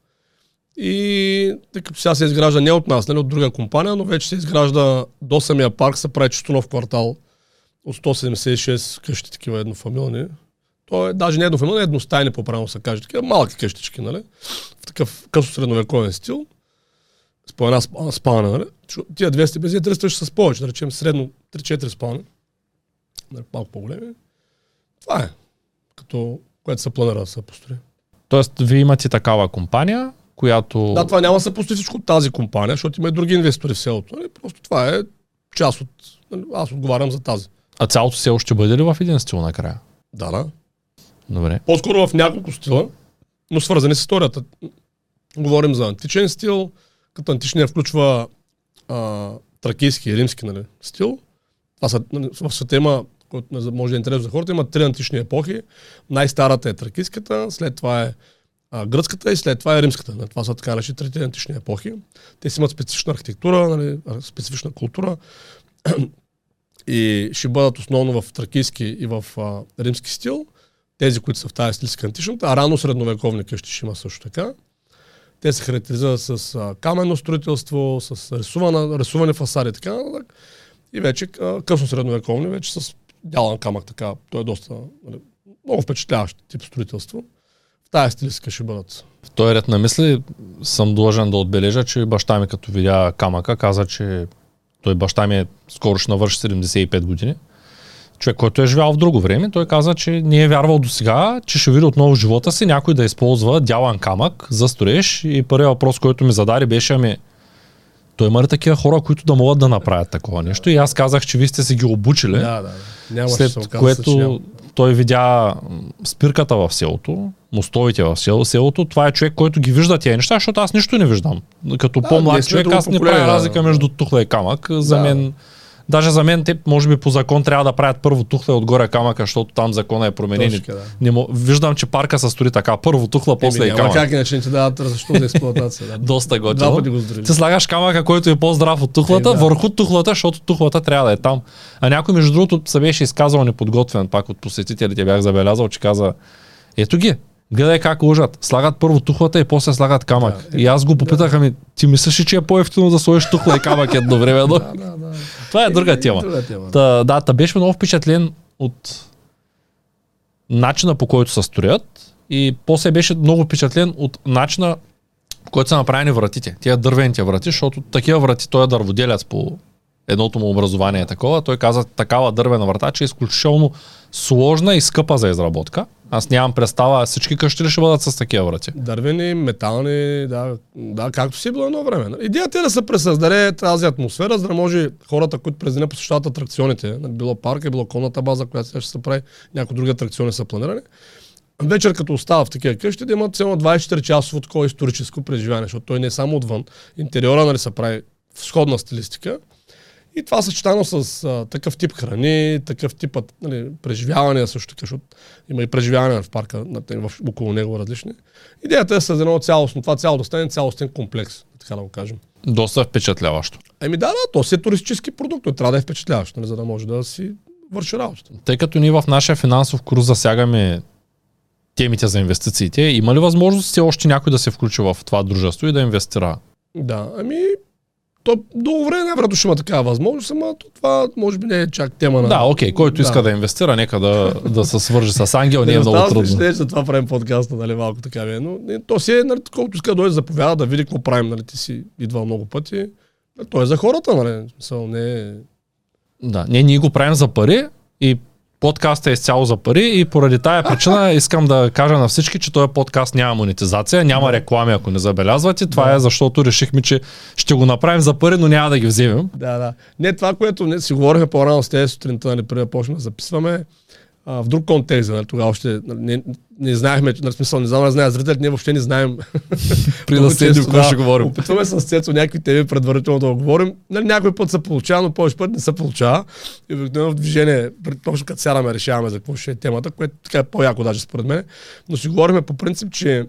И тъй като сега се изгражда не от нас, нали, от друга компания, но вече се изгражда до самия парк, се прави чисто нов квартал от 176 къщи, такива еднофамилни. То е даже не еднофамилни, едностайни, по-правилно се каже, такива малки къщички, нали? В такъв късо средновековен стил. С по една спа- спалня, нали? Тия 250-300 ще са с повече, да речем средно 3-4 спални. Нали, малко по-големи. Това е, като, което се планира да се построи. Тоест, вие имате такава компания, която... Да, това няма да се построи всичко от тази компания, защото има и други инвестори в селото. Нали? Просто това е част от... нали, Аз отговарям за тази. А цялото село ще бъде ли в един стил накрая? Да, да. Добре. По-скоро в няколко стила, но свързани с историята. Говорим за античен стил, като античния включва а, тракийски и римски нали, стил. Това са, нали, в света има, който може да е интересно за хората, има три антични епохи. Най-старата е тракийската, след това е а, гръцката и след това е римската. Това са така наречени трите антични епохи. Те си имат специфична архитектура, нали, специфична култура и ще бъдат основно в тракийски и в а, римски стил. Тези, които са в тази стилистика античната, а рано средновековни къщи ще има също така. Те се характеризират с а, каменно строителство, с рисувана, рисувани фасади и така нататък. И вече късно средновековни, вече с дялан камък така. Той е доста нали, много впечатляващ тип строителство. В тази стилистика ще бъдат. В този ред на мисли съм длъжен да отбележа, че баща ми като видя камъка каза, че той баща ми е скоро ще навърши 75 години. Човек, който е живял в друго време, той каза, че не е вярвал до сега, че ще види отново живота си някой да използва дялан камък за строеж. И първият въпрос, който ми зададе беше, ами, той има ли такива хора, които да могат да направят такова нещо? И аз казах, че вие сте си ги обучили. Да, да, да. Няма След се оказа, което той видя спирката в селото, мостовите в сел- селото. Това е човек, който ги вижда тези неща, защото аз нищо не виждам. Като Да, по-млад човек, аз не правя разлика между тухла и камък. За мен, даже за мен, те, може би по закон трябва да правят първо тухла и отгоре камъка, защото там закона е променен. Точно така, да. Не. Виждам, че парка се строи така. Първо тухла, после Еми, и камък. как иначе не ти дадат разрешително за експлуатация. Да. Доста Два готино. пъти го здрили. Ти слагаш камъка, който е по-здрав от тухлата, Е, да. върху тухлата, защото тухлата трябва да е там. А някой, между другото, се беше изказал неподготвен, пак от посетителите бях забелязал, че каза, ето ги, гледай как лъжат. Слагат първо тухлата и после слагат камък. Да, и аз го попитах, ами ти мислиш ли, че е по-ефтино да сложиш тухла и камък едновременно? Да, да, да. Това е друга тема. Друга тема. Та, да, та беше много впечатлен от начина по който се строят и после беше много впечатлен от начина по който са направени вратите. Тия дървените врати, защото такива врати той е дърводелец по едното му образование е такова. Той каза такава дървена врата, че е изключително сложна и скъпа за изработка. Аз нямам представа всички къщи ли ще бъдат с такива врати. Дървени, метални, да, да, както си е било едно време. Идеята е да се пресъздаде тази атмосфера, за да може хората, които през деня посещават атракционите, нали, било парка, било конната база, която сега ще се прави, някои други атракциони са планирани, вечер като остава в такива къщи, да имат цяло 24 часово такова историческо преживяване, защото той не е само отвън. Интериора нали, се прави в сходна стилистика. И това съчетано с а, такъв тип храни, такъв тип нали, преживявания също така, защото има и преживявания в парка, в, около него различни. Идеята е с едно цялостно, това цяло да стане цялостен комплекс, така да го кажем. Доста впечатляващо. Еми да, да, то си е туристически продукт, той трябва да е впечатляващ, нали, за да може да си върши работата. Тъй като ние в нашия финансов курс засягаме темите за инвестициите, има ли възможност все още някой да се включи в това дружество и да инвестира? Да, ами то до време най-вероятно ще има такава възможност, ама то това може би не е чак тема на... Да, окей, който иска да инвестира, нека да, да се свържи с Ангел, не е много трудно. че за това правим подкаста, нали, малко така ви е. Но не, то си е, нали, колкото иска да дойде заповяда, да види какво правим, нали, ти си идвал много пъти. Нали, То е за хората, нали, смисъл, не е... Да, не, ние го правим за пари и подкастът е изцяло за пари и поради тая причина искам да кажа на всички, че този подкаст няма монетизация, няма реклами, ако не забелязвате. Това е защото решихме, че ще го направим за пари, но няма да ги вземем. Да, да. Не това, което не, си говорихме по-рано с тези сутринта, нали, преди да почнем да записваме, а, в друг контекст, нали, тогава още нали, не, не знаехме, нали, в смисъл, не знам да знаят зрителите, ние въобще не знаем При Много да често, какво ще говорим. Опитваме с Цецо някакви теми предварително да го говорим. Нали, някой път се получава, но повече път не се получава. И обикновено в движение, точно като сядаме, решаваме за какво ще е темата, което така е по-яко даже според мен. Но си говорим по принцип, че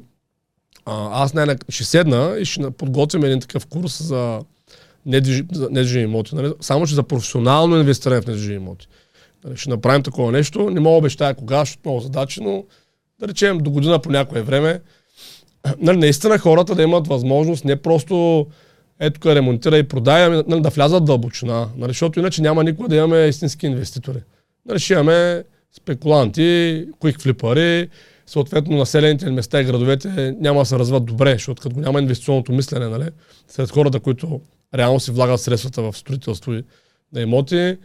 а, аз най ще седна и ще на- подготвим един такъв курс за недвижими имоти. Нали? Само, че за професионално инвестиране в недвижими имоти. Нали, ще направим такова нещо. Не мога обещая кога, защото много задачи, но да речем до година по някое време нали, наистина хората да имат възможност не просто ето тук ремонтира и продай, ами нали, да влязат в дълбочина, нали, защото иначе няма никога да имаме истински инвеститори. Нали, ще имаме спекуланти, куик флипари, съответно населените места и градовете няма да се развиват добре, защото като няма инвестиционното мислене, нали, сред хората, които реално си влагат средствата в строителство и на имоти,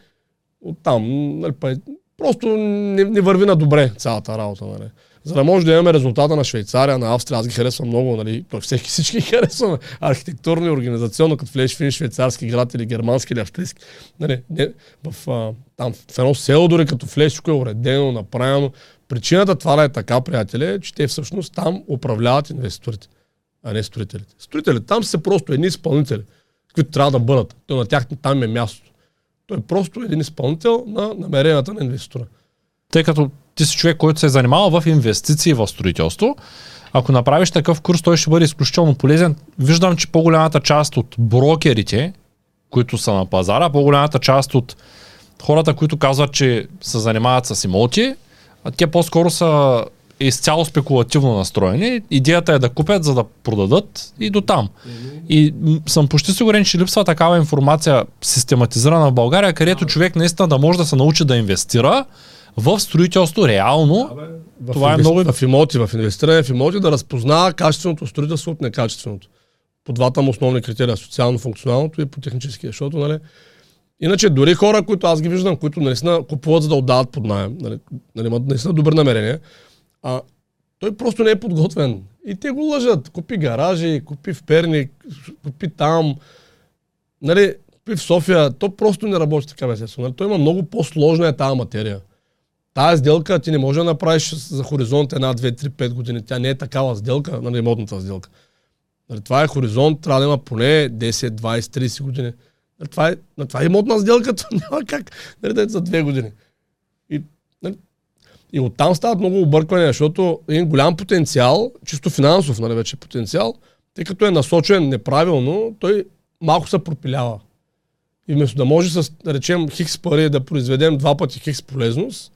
оттам, нали, па, просто не, не върви на добре цялата работа. Нали. за да може да имаме резултата на Швейцария, на Австрия, аз ги харесвам много, нали, всеки всички ги харесваме, архитектурно и организационно, като влезеш в швейцарски град или германски или австрийски, нали, не, в, а, там, в едно село дори като влезеш, е уредено, направено. Причината това да е така, приятели, е, че те всъщност там управляват инвеститорите, а не строителите. Строителите там са просто едни изпълнители, които трябва да бъдат. То на тях там е мястото. Той е просто един изпълнител на намеренията на инвеститора. Тъй като ти си човек, който се е занимавал в инвестиции в строителство, ако направиш такъв курс, той ще бъде изключително полезен. Виждам, че по-голямата част от брокерите, които са на пазара, по-голямата част от хората, които казват, че се занимават с имоти, те по-скоро са изцяло спекулативно настроени. Идеята е да купят, за да продадат и до там. И съм почти сигурен, че липсва такава информация систематизирана в България, където човек наистина да може да се научи да инвестира в строителство реално. В това инвести... е много... В имоти, в инвестиране в имоти да разпознава качественото строителство от некачественото. По двата му основни критерия, социално-функционалното и по техническия, защото, нали, Иначе дори хора, които аз ги виждам, които наистина купуват за да отдават под найем, нали, нали, имат наистина добри намерения, а той просто не е подготвен. И те го лъжат. Купи гаражи, купи в Перник, купи там. Нали, купи в София. То просто не работи така, естествено. Нали, той има много по-сложна е тази материя. Тая сделка ти не може да направиш за хоризонт една, две, три, пет години. Тя не е такава сделка, нали, модната сделка. Нали, това е хоризонт, трябва да има поне 10, 20, 30 години. Нали, това е, нали, това е имотна сделка, няма как нали, да е за две години. И, оттам стават много обърквания, защото един голям потенциал, чисто финансов, нали, вече потенциал, тъй като е насочен неправилно, той малко се пропилява. И вместо да може с, да речем, хикс пари да произведем два пъти хикс полезност,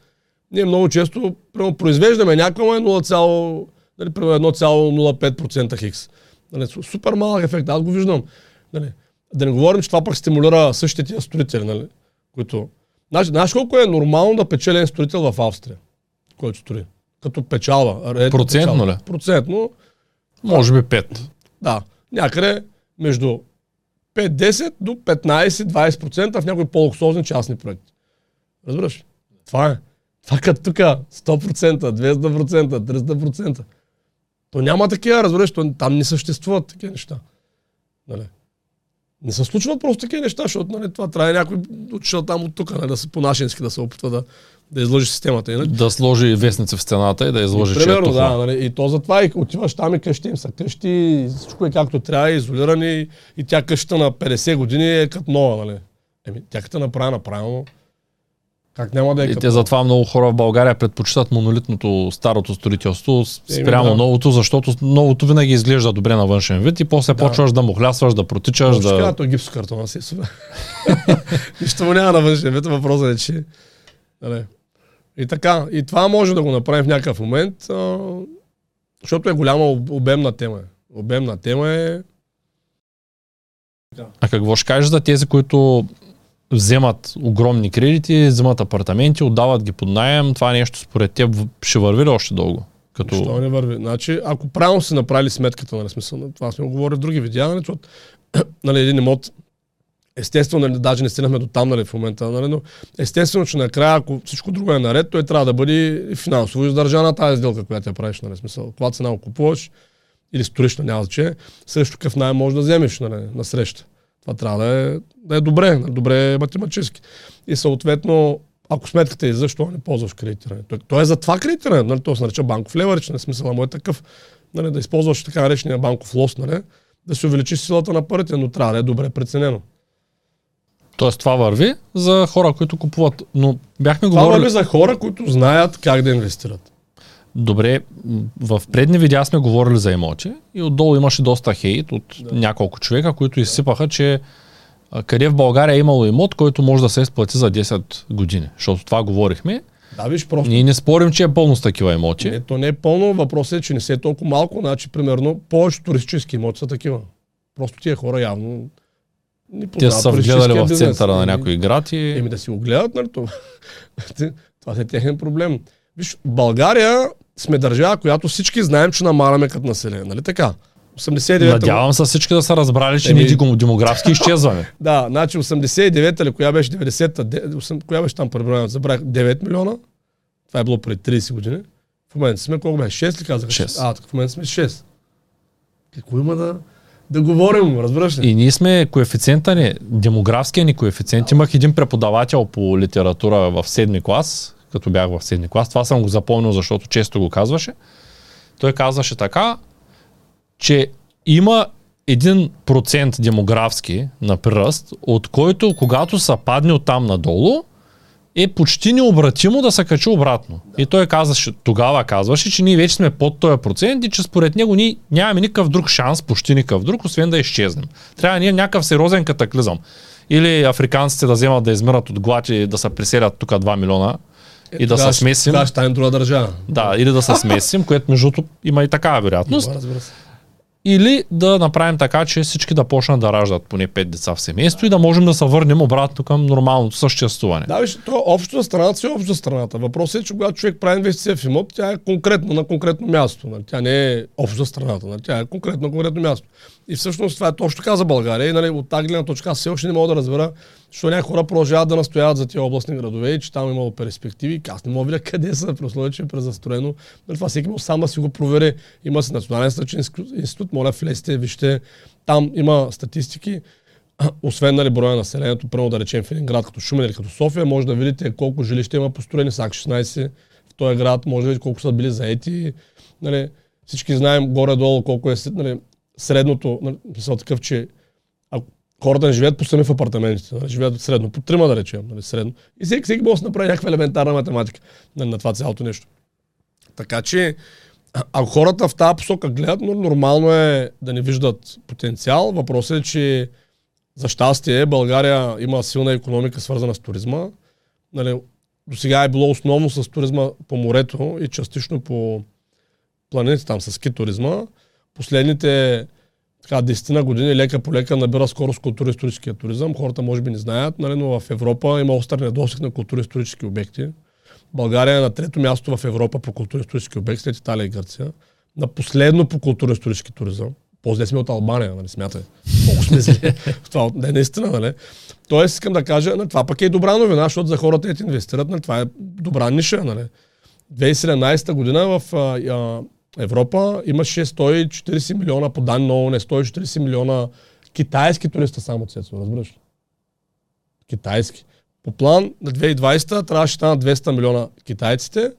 ние много често прямо, произвеждаме някаква 0, нали, 1,05% хикс. Нали, супер малък ефект, аз го виждам. Нали. Да не говорим, че това пък стимулира същите тия строители, нали, които... Знаеш, колко е нормално да печели строител в Австрия, който строи? Като печалва. Процентно печалва. ли? Процентно. Може би 5. Да. Някъде между 5-10 до 15-20% в някои по-луксозни частни проекти. Разбираш? Това е. Това като тук 100%, 200%, 300%. То няма такива, разбираш, то, там не съществуват такива неща. Нали? Не се случват просто такива неща, защото нали, това трябва някой учил там от тук, нали, да се по-нашенски да се опитва да, да изложи системата. Иначе... Да сложи вестници в стената и да изложи и, примерно, да, нали, и то затова и отиваш там и къщи им са къщи, всичко е както трябва, изолирани и тя къщата на 50 години е като нова. Нали. Еми, тя като направи направено. Как няма да е И като... те затова много хора в България предпочитат монолитното старото строителство спрямо да. новото, защото новото винаги изглежда добре на външен вид и после Да. почваш да мухлясваш, да протичаш, да... кажа, той гипсокартона си е. Нищо му няма на външен вид, въпросът е, че... Нали. И така, и това може да го направим в някакъв момент, а, защото е голяма об- обемна тема. Обемна тема е... А какво ще кажеш за тези, които вземат огромни кредити, вземат апартаменти, отдават ги под найем, това нещо според теб ще върви ли още дълго? Като... Що не върви? Значи, ако правилно си направили сметката, нали, смисъл, това сме го говорили в други видеа, нали, защото нали, един имот, естествено, нали, даже не стигнахме до там нали, в момента, нали, но естествено, че накрая, ако всичко друго е наред, той трябва да бъде финансово издържана тази сделка, която я правиш. Нали, смисъл, когато цена купуваш или строиш, нали, няма значение, също какъв найем можеш да вземеш нали, на среща. Това трябва да е, да е добре, нали, добре е математически. И съответно, ако сметката е защо не ползваш кредитиране. Той, той е за това кредитиране, нали? то се нарича банков леверидж, на смисъла му е такъв, нали, да използваш така наречения банков лос, нали? да се увеличи силата на парите, но трябва да е добре преценено. Тоест това върви за хора, които купуват. Но бяхме Това говорили... върви за хора, които знаят как да инвестират. Добре, в предни видеа сме говорили за имоти и отдолу имаше доста хейт от да. няколко човека, които изсипаха, че къде в България е имало имот, който може да се изплати за 10 години. Защото това говорихме. Да, виж, просто Ние не спорим, че е пълно с такива имоти. не, то не е пълно, въпросът е, че не се е толкова малко, значи примерно повече туристически имоти са такива. Просто тия хора явно не Те са вгледали в бизнес. центъра на Еми, някой град и... Еми да си го гледат, нали това? това е техен проблем. Виж, България сме държава, която всички знаем, че намаляме като население. Нали така? 89-та... Надявам се всички да са разбрали, че Еми- ние демо- демографски изчезваме. Да, значи 89-та или коя беше 90-та, де- осем- коя беше там преброена, забравях 9 милиона. Това е било преди 30 години. В момента сме колко бе? 6 ли казах? Шест. А, така в момента сме 6. Какво има да, да говорим, разбираш ли? И ние сме коефициента ни, демографския ни коефициент. Имах един преподавател по литература в седми клас, като бях в седми клас. Това съм го запомнил, защото често го казваше. Той казваше така, че има един процент демографски на приръст, от който когато са падне от там надолу, е почти необратимо да се качи обратно. Да. И той казваше, тогава казваше, че ние вече сме под този процент и че според него ние нямаме никакъв друг шанс, почти никакъв друг, освен да изчезнем. Трябва ни е някакъв сериозен катаклизъм. Или африканците да вземат да измират от глад и да се преселят тук 2 милиона и да се смесим. Да, ще станем друга държава. Да, или да се смесим, което между има и такава вероятност. Се. Или да направим така, че всички да почнат да раждат поне 5 деца в семейство и да можем да се върнем обратно към нормалното съществуване. Да, виж, то общо страната си е общо за страната. Въпросът е, че когато човек прави инвестиция в имот, тя е конкретно на конкретно място. Нали? Тя не е общо страната, нали? тя е конкретно на конкретно място. И всъщност това е точно така за България. И нали, от тази гледна точка аз все още не мога да разбера, защо някои хора продължават да настояват за тези областни градове и че там е имало перспективи. Аз не мога да видя къде са, при условие, че е презастроено. Нали, това всеки може сам да си го провери. Има си Национален статичен институт, моля влезте, вижте. Там има статистики. Освен нали, броя на населението, първо да речем в един град като Шумен или като София, може да видите колко жилища има построени с АК 16 в този град, може да видите колко са били заети. Нали, всички знаем горе-долу колко е нали, средното, нали, такъв, че хората не живеят по сами в апартаментите, нали, живеят средно, по трима да речем, нали, средно. И всеки, всеки може да направи някаква елементарна математика нали, на това цялото нещо. Така че, ако хората в тази посока гледат, но нормално е да не виждат потенциал. Въпросът е, че за щастие България има силна економика, свързана с туризма. Нали, до сега е било основно с туризма по морето и частично по планините, там с ски туризма. Последните така, 10 на години лека по лека набира скорост културо-историческия туризъм. Хората може би не знаят, нали, но в Европа има остър недостиг на културо-исторически обекти. България е на трето място в Европа по културо-исторически обекти, след Италия и Гърция. На последно по културо-исторически туризъм. По-зле сме от Албания, нали, смятай. Колко сме зле. това не наистина, нали? Тоест, искам да кажа, нали, това пък е и добра новина, защото за хората, които инвестират, нали, това е добра ниша, нали? 2017 година в а, а, Европа имаше 140 милиона, по данни на ООН, 140 милиона китайски туриста само цецо, разбираш ли? Китайски. По план на 2020 трябваше станат 200 милиона китайците,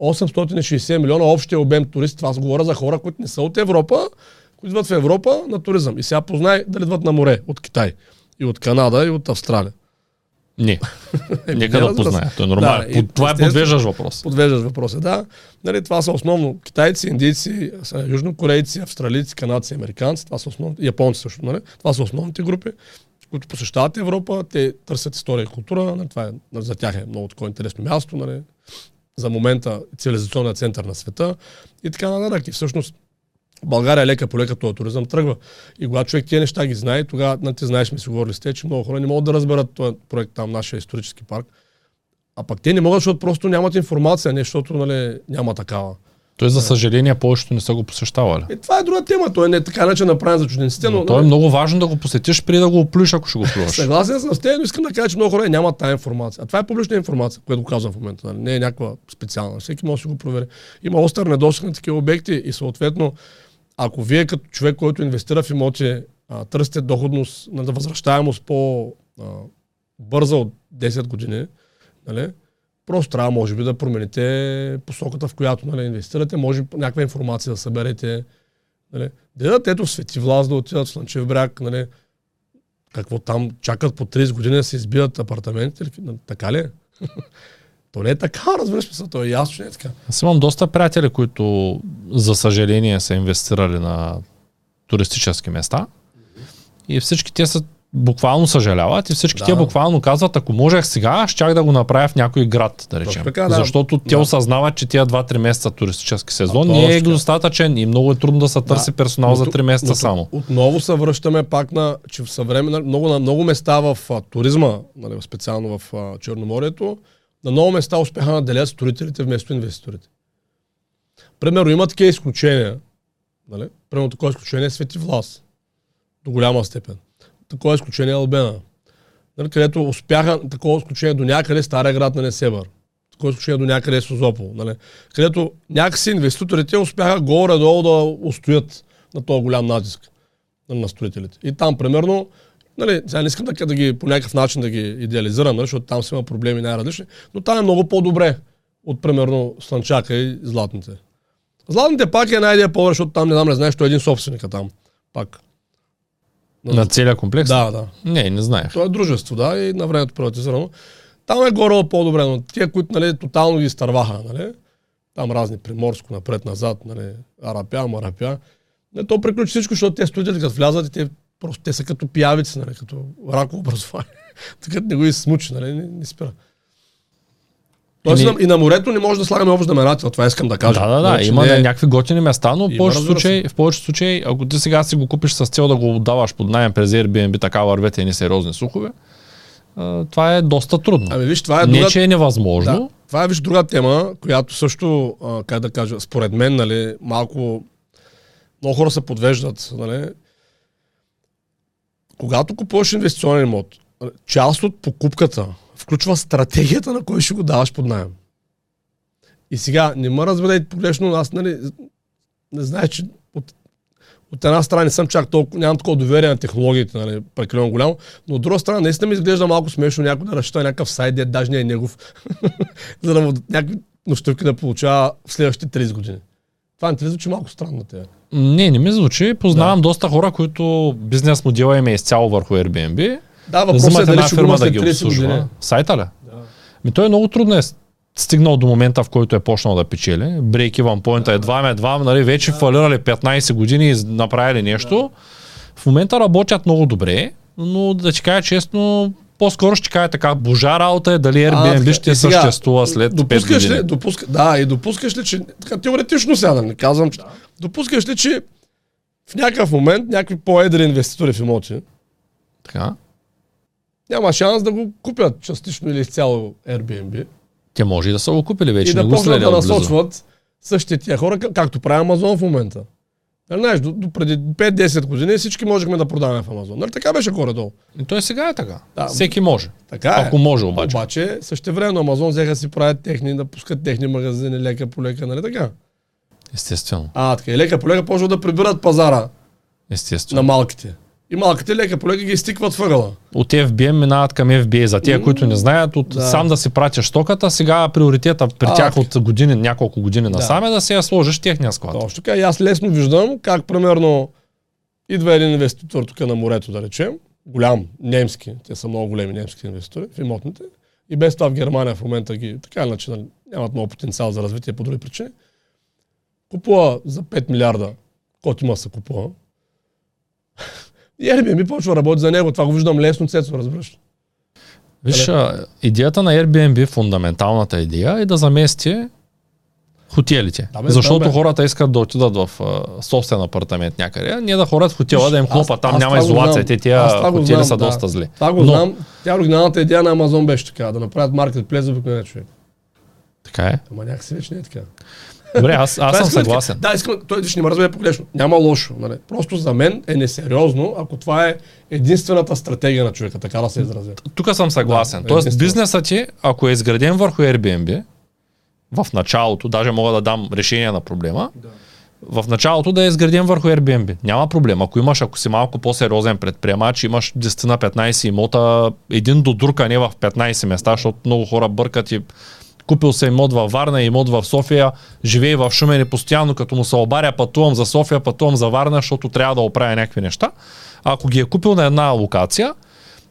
860 милиона общия обем туристи. Аз говоря за хора, които не са от Европа, които идват в Европа на туризъм. И сега познай дали идват на море от Китай. И от Канада, и от Австралия. Не. Нека не, да разбира се. позная. То е нормално. Да, и това е подвеждаш въпрос. Подвеждаш въпроса, да. Нали, това са основно китайци, индийци, южнокорейци, австралийци, канадци, американци, това са основни, японци също, нали? Това са основните групи, които посещават Европа, те търсят история и култура, нали? това е, нали, за тях е много такова интересно място, нали? за момента цивилизационният център на света и така нататък. И всъщност България лека по лека този туризъм тръгва. И когато човек тия неща ги знае, тогава, нали, ти знаеш, ми си говорили с те, че много хора не могат да разберат този проект там, нашия исторически парк. А пък те не могат, защото просто нямат информация, не защото нали, няма такава. Той, за съжаление, повечето не са го посещавали. И това е друга тема. Той не е така начин направен за чужденците, но, Но то е много важно да го посетиш преди да го оплюш, ако ще го плюваш. Съгласен съм с теб, но искам да кажа, че много хора нямат тази информация. А това е публична информация, която го казвам в момента. Нали? Не е някаква специална. Всеки може да го провери. Има остър недостиг на такива обекти и съответно, ако вие като човек, който инвестира в имоти, а, търсите доходност на възвръщаемост по а, бърза от 10 години, нали? просто трябва, може би, да промените посоката, в която нали, инвестирате. Може някаква информация да съберете. Нали? Да дадат ето Свети Влас да отидат в Слънчев бряг, нали? какво там чакат по 30 години да се избиват апартаментите. какви- Така ли е? То не е така, разбираш се, то е ясно, че не е така. Аз имам доста приятели, които, за съжаление, са инвестирали на туристически места. И всички те са буквално съжаляват и всички Да. те буквално казват, ако можех сега, щях да го направя в някой град, да речем. така, да. Защото те Да. осъзнават, че тия 2-3 месеца туристически сезон А, не е достатъчен и много е трудно да се търси Да. персонал Но за тук- 3 месеца но само. Отново се връщаме пак на, че в съвременна, много, на много места в а, туризма, нали, специално в а, Черноморието, на много места успяха да наделят строителите вместо инвеститорите. Примерно има такива изключения. Нали? Примерно такова изключение е Свети Влас. До голяма степен. Такова изключение е Албена. Нали? Където успяха такова изключение до някъде Стария град на Несебър. такова изключение до някъде е Созопол, нали? където някакси инвеститорите успяха горе-долу да устоят на този голям натиск нали, на строителите. И там, примерно, нали, сега не искам да, да ги по някакъв начин да ги идеализирам, нали, защото там си има проблеми най-различни, но там е много по-добре от, примерно, Слънчака и Златните. Златните пак е една идея по защото там не знам, не знаеш, той е един собственика там. Пак. На целия комплекс? Да, да. Не, не знаех. То е дружество, да, и на времето приватизирано. Там е горе по-добре, но тия, които нали, тотално ги изтърваха, нали, там разни приморско, напред-назад, нали, арапя, марапя, не, то приключи всичко, защото те студентите, като влязат и те просто те са като пиявици, нали, като раково образование. така не го изсмучи, нали, не, не спира. Тоест, и, и на морето не може да слагаме общ знаменател, това искам да кажа. Да, да, да, Значи има не е- някакви готини места, но в повечето случаи, в повечето случаи, ако ти сега си го купиш с цел да го отдаваш под найем през Airbnb, така вървете едни сериозни слухове, а, това е доста трудно. Ами виж, това е Не, друга... че е невъзможно. Да. Това е виж друга тема, която също, как да кажа, според мен, нали, малко много хора се подвеждат. Нали. Когато купуваш инвестиционен имот, част от покупката включва стратегията на кой ще го даваш под найем. И сега, не ме разберете погрешно, аз нали, не знае, че от, от една страна не съм чак толкова, нямам такова доверие на технологиите, нали, прекалено голямо, но от друга страна наистина ми изглежда малко смешно някой да разчита някакъв сайт, де даже не е негов, за да му някакви нощувки да получава в следващите 30 години. Това не ти ли звучи малко странно на тебе? Не, не ми звучи. Познавам доста хора, които бизнес модела им е изцяло върху Airbnb. Да, Да въпросът е дали ще фирма да ги 30 обслужва. години. Сайта ли? Ми той е много трудно е стигнал до момента, в който е почнал да печели. Break even point е едва едва, нали, вече фалирали 15 години и направили нещо. В момента работят много добре, но да ти кажа честно, по-скоро ще кажа така, божа работа е дали Airbnb така, ще сега, съществува след 5 допускаш години. ли, допуска, да, и допускаш ли, че, така теоретично сега, да не казвам, че, допускаш ли, че в някакъв момент някакви по-едри инвеститори в имоти Така. няма шанс да го купят частично или изцяло Airbnb Те може и да са го купили вече, и да почнат да насочват същите тия хора, как- както прави Амазон в момента. Нали, знаеш, до, до преди 5-10 години всички можехме да продаваме в Амазон. Нали, така беше горе-долу. И той сега е така. Да. Всеки може. Така е. Ако може обаче. Обаче, също време Амазон взеха си правят техни, да пускат техни магазини лека по лека, нали така? Естествено. А, така и лека по лека почват да прибират пазара Естествено. на малките. И малките лека по лека ги изтикват въгъла. От FBM минават към FBA. За тия, М, които не знаят, от да. сам да си пратиш стоката, сега приоритета при А, тях от години, няколко години насам е да си я сложиш техния склад. Точно така. И аз лесно виждам как, примерно, идва един инвеститор тук на морето, да речем, голям, немски, те са много големи немски инвеститори в имотните, и без това в Германия в момента ги, така иначе, нали, нямат много потенциал за развитие по други причини, купува за 5 милиарда, който има да се купува, и Airbnb почва да работи за него. Това го виждам лесно, Цецо, разбираш. Виж, а, идеята на Airbnb, фундаменталната идея е да замести хотелите. Да, бе, Защото да, бе. хората искат да отидат в а, собствен апартамент някъде, а не да ходят в хотела, да им хлопат, там аз няма изолация. Те тия хотели знам, са да. доста зле. Това го Но, знам. Тя оригиналната идея на Амазон беше така, да направят маркетплейс за обикновения човек. Така е. Ама някакси вече не е така. Добре, аз, аз Това съм да съгласен. Да, искам, той не ме разбере погрешно. Няма лошо. Нали? Просто за мен е несериозно, ако това е единствената стратегия на човека, така да се изразя. Тук съм съгласен. Да, Тоест, бизнесът ти, ако е изграден върху Airbnb, в началото, даже мога да дам решение на проблема, в началото да е изграден върху Airbnb. Няма проблем. Ако имаш, ако си малко по-сериозен предприемач, имаш 10 на 15 имота, един до друг, а не в 15 места, защото много хора бъркат и купил се имот във Варна, имот в София, живее в Шумен и постоянно като му се обаря, пътувам за София, пътувам за Варна, защото трябва да оправя някакви неща. А ако ги е купил на една локация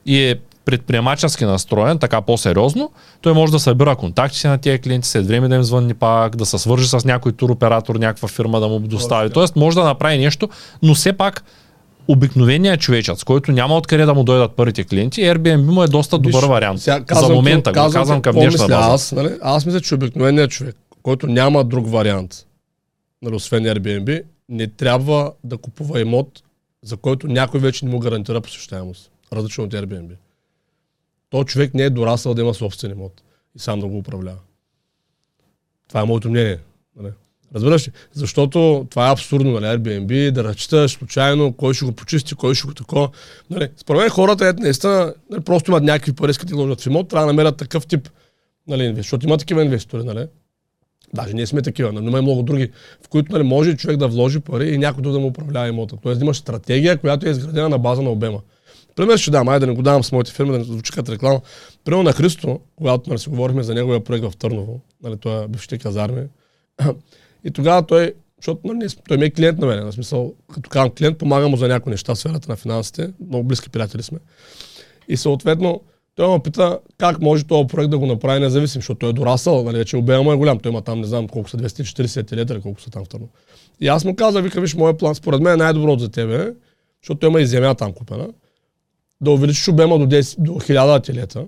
и е предприемачески настроен, така по-сериозно, той може да събира контактите на тези клиенти, след време да им звънни пак, да се свържи с някой туроператор, някаква фирма да му достави. Тоест може да направи нещо, но все пак обикновеният човечът, с който няма откъде да му дойдат първите клиенти, Airbnb му е доста добър Виж, вариант. сега За момента, го казвам към днешна база. Аз, нали? аз мисля, че обикновеният човек, който няма друг вариант, нали, освен Airbnb, не трябва да купува имот, за който някой вече не му гарантира посещаемост. Различно от Airbnb. То човек не е дорасъл да има собствен имот и сам да го управлява. Това е моето мнение. Нали? Разбираш ли? Защото това е абсурдно, нали? Airbnb, да разчиташ случайно, кой ще го почисти, кой ще го такова. Нали? Според мен хората, ето, наистина, нали, просто имат някакви пари, искат да вложат в имот, трябва да намерят такъв тип Нали, защото има такива инвеститори, нали? Даже ние сме такива, но има и много други, в които нали, може човек да вложи пари и някой друг да му управлява имота. Тоест имаш стратегия, която е изградена на база на обема. Пример ще дам, айде да не го давам с моите фирми, да не звучи като реклама. Примерно на Христо, когато нали, си говорихме за неговия проект в Търново, нали, той е бившите казарми. И тогава той, защото нали, той ми е клиент на мен, на смисъл, като казвам клиент, помагам му за някои неща в сферата на финансите, много близки приятели сме. И съответно, той ме пита как може този проект да го направи независим, защото той е дорасъл, нали, вече обема му е голям. Той има там, не знам колко са, 240 литра, колко са там в Търново. И аз му казах, вика, виж, моят план, според мен е най-доброто за тебе, защото той има и земя там купена, да увеличиш обема до, 10, до 1000 ателета,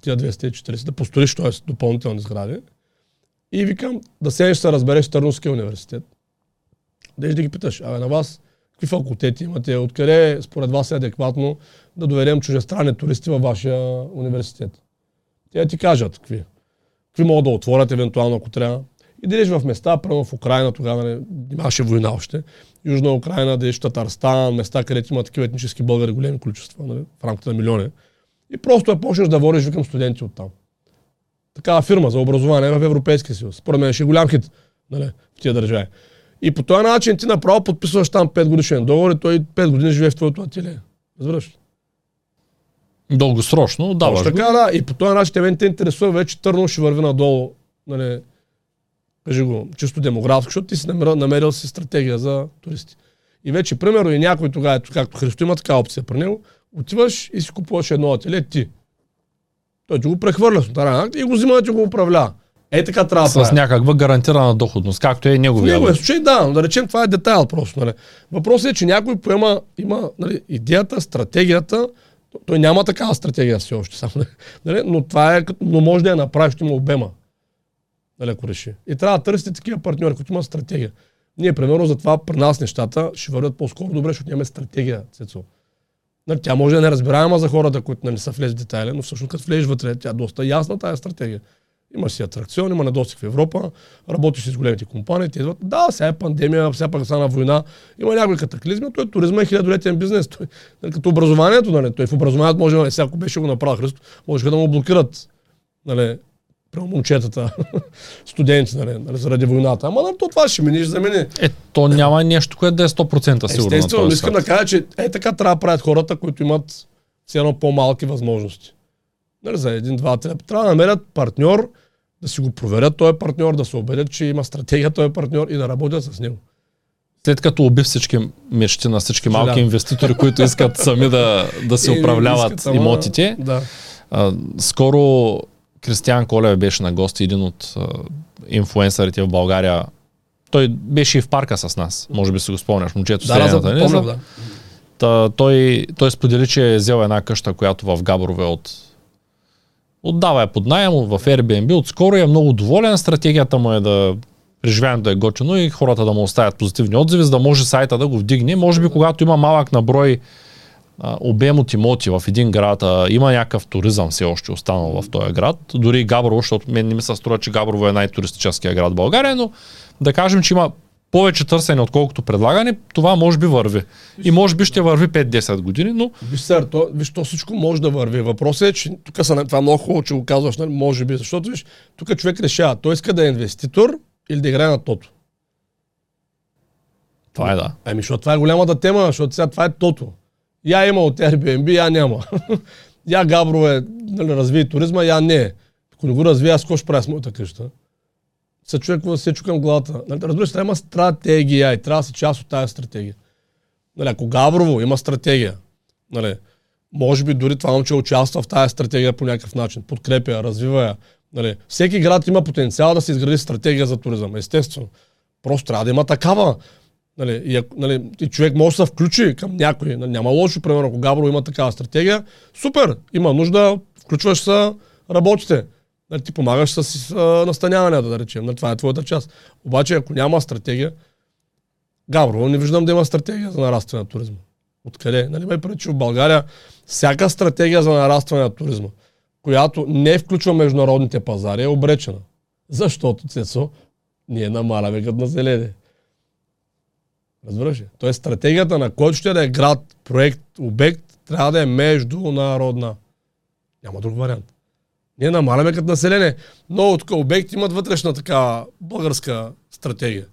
тия 240, да построиш, т.е. допълнителни сгради. И викам, да седнеш се разбереш в Търновския университет. Деш да ги питаш, абе на вас, какви факултети имате, откъде според вас е адекватно да доведем чужестранни туристи във вашия университет. Те ти кажат какви. Какви могат да отворят евентуално, ако трябва. И идеш в места, прямо в Украина, тогава нали, нямаше война още. Южна Украина, в Татарстан, места, където има такива етнически българи, големи количества, нали, в рамките на милиони. И просто я почнеш да водиш, викам студенти оттам. Такава фирма за образование в Европейския съюз. Според мен ще е голям хит нали, в тия държави. И по този начин ти направо подписваш там 5 годишен договор и той 5 години живее в твоето ателие. Разбираш? ли? Дългосрочно, да, Точно така, да. И по този начин те мен те интересува вече Търново ще върви надолу. Нали, кажи го, чисто демографски, защото ти си намерил, намерил си стратегия за туристи. И вече, примерно, и някой тогава, както Христо има така опция при него, отиваш и си купуваш едно ателие ти. Той ти го прехвърля с нотариален акт и го взима да ти го управлява. Е така трябва да С прави. някаква гарантирана доходност, както е В неговия. неговия случай, да, но да речем, това е детайл просто. Нали. Въпросът е, че някой поема, има нали, идеята, стратегията, той няма такава стратегия все още, само, нали, но това е, но може да я направи, ще има обема, нали, ако реши. И трябва да търсите такива партньори, които имат стратегия. Ние, примерно, затова при нас нещата ще вървят по-скоро добре, защото нямаме стратегия, Цецо. Нали, тя може да не разбираема за хората, които нали, са влезли в детайли, но всъщност като влезеш вътре, тя е доста ясна тази стратегия. Има си атракцион, има недостиг в Европа, работиш с големите компании, те идват. Да, сега е пандемия, сега пък стана война, има някои катаклизми, той туризма е хилядолетен бизнес. Той, нали, като образованието, нали, той в образованието може, нали, сега ако беше го направил Христо, можеха да му блокират нали, прямо момчетата, студенти, нали, заради войната. Ама нали, то това ще минеш за мене. Е, то няма нещо, което да е 100% сигурно. Естествено, искам да кажа, че е така трябва да правят хората, които имат все едно по-малки възможности. Нали, за един, два, три. Трябва да намерят партньор, да си го проверят този партньор, да се убедят, че има стратегия този партньор и да работят с него. След като уби всички мечти на всички малки инвеститори, които искат сами да, да се управляват имотите, Да. а, скоро Кристиан Колев беше на гости, един от а, инфуенсърите в България. Той беше и в парка с нас. Може би си го спомняш, момчето с Да, да, средната, не помня, знам. да. Та, той, той сподели, че е взел една къща, която в Габрове от отдава я под найем в Airbnb, отскоро е много доволен. Стратегията му е да преживяването да е готино и хората да му оставят позитивни отзиви, за да може сайта да го вдигне. Може би когато има малък наброй а, обем от имоти в един град, а, има някакъв туризъм все още останал в този град. Дори и Габрово, защото мен не ми се струва, че Габрово е най-туристическия град в България, но да кажем, че има повече търсене, отколкото предлагане, това може би върви. И може би ще върви 5-10 години, но Виж, сър, то, виж, то всичко може да върви. Въпросът е, че тук са, това много хубаво, че го казваш, нали? може би, защото виж, тук човек решава, той иска да е инвеститор или да играе на тото. това е да. Ами, защото това е голямата тема, защото сега това е тото. Я има от Airbnb, я няма. я Габро е, нали, разви туризма, я не е. Ако не го развия, аз какво ще правя с моята къща? Се човек се чукам главата. Нали, разбираш, трябва има стратегия и трябва да си част от тази стратегия. Нали, ако Габрово има стратегия, нали, може би дори това момче участва в тази стратегия по някакъв начин, подкрепя развива я. Нали, всеки град има потенциал да се изгради стратегия за туризъм, естествено. Просто трябва да има такава. Нали, и, нали, и човек може да се включи към някой. Нали, няма лошо, примерно, ако Габро има такава стратегия. Супер, има нужда, включваш се, работите. Нали, ти помагаш с а, настаняването, да речем. Нали, това е твоята част. Обаче, ако няма стратегия, Габрово не виждам да има стратегия за нарастване на туризма. Откъде? Нали, ме преди, че в България всяка стратегия за нарастване на туризма, която не включва международните пазари, е обречена. Защото, Цецо, ние намаляме като население. Разбираш ли? Тоест стратегията на който ще да е град, проект, обект, трябва да е международна. Няма друг вариант. Ние намаляме като население. Много тук обекти имат вътрешна така българска стратегия.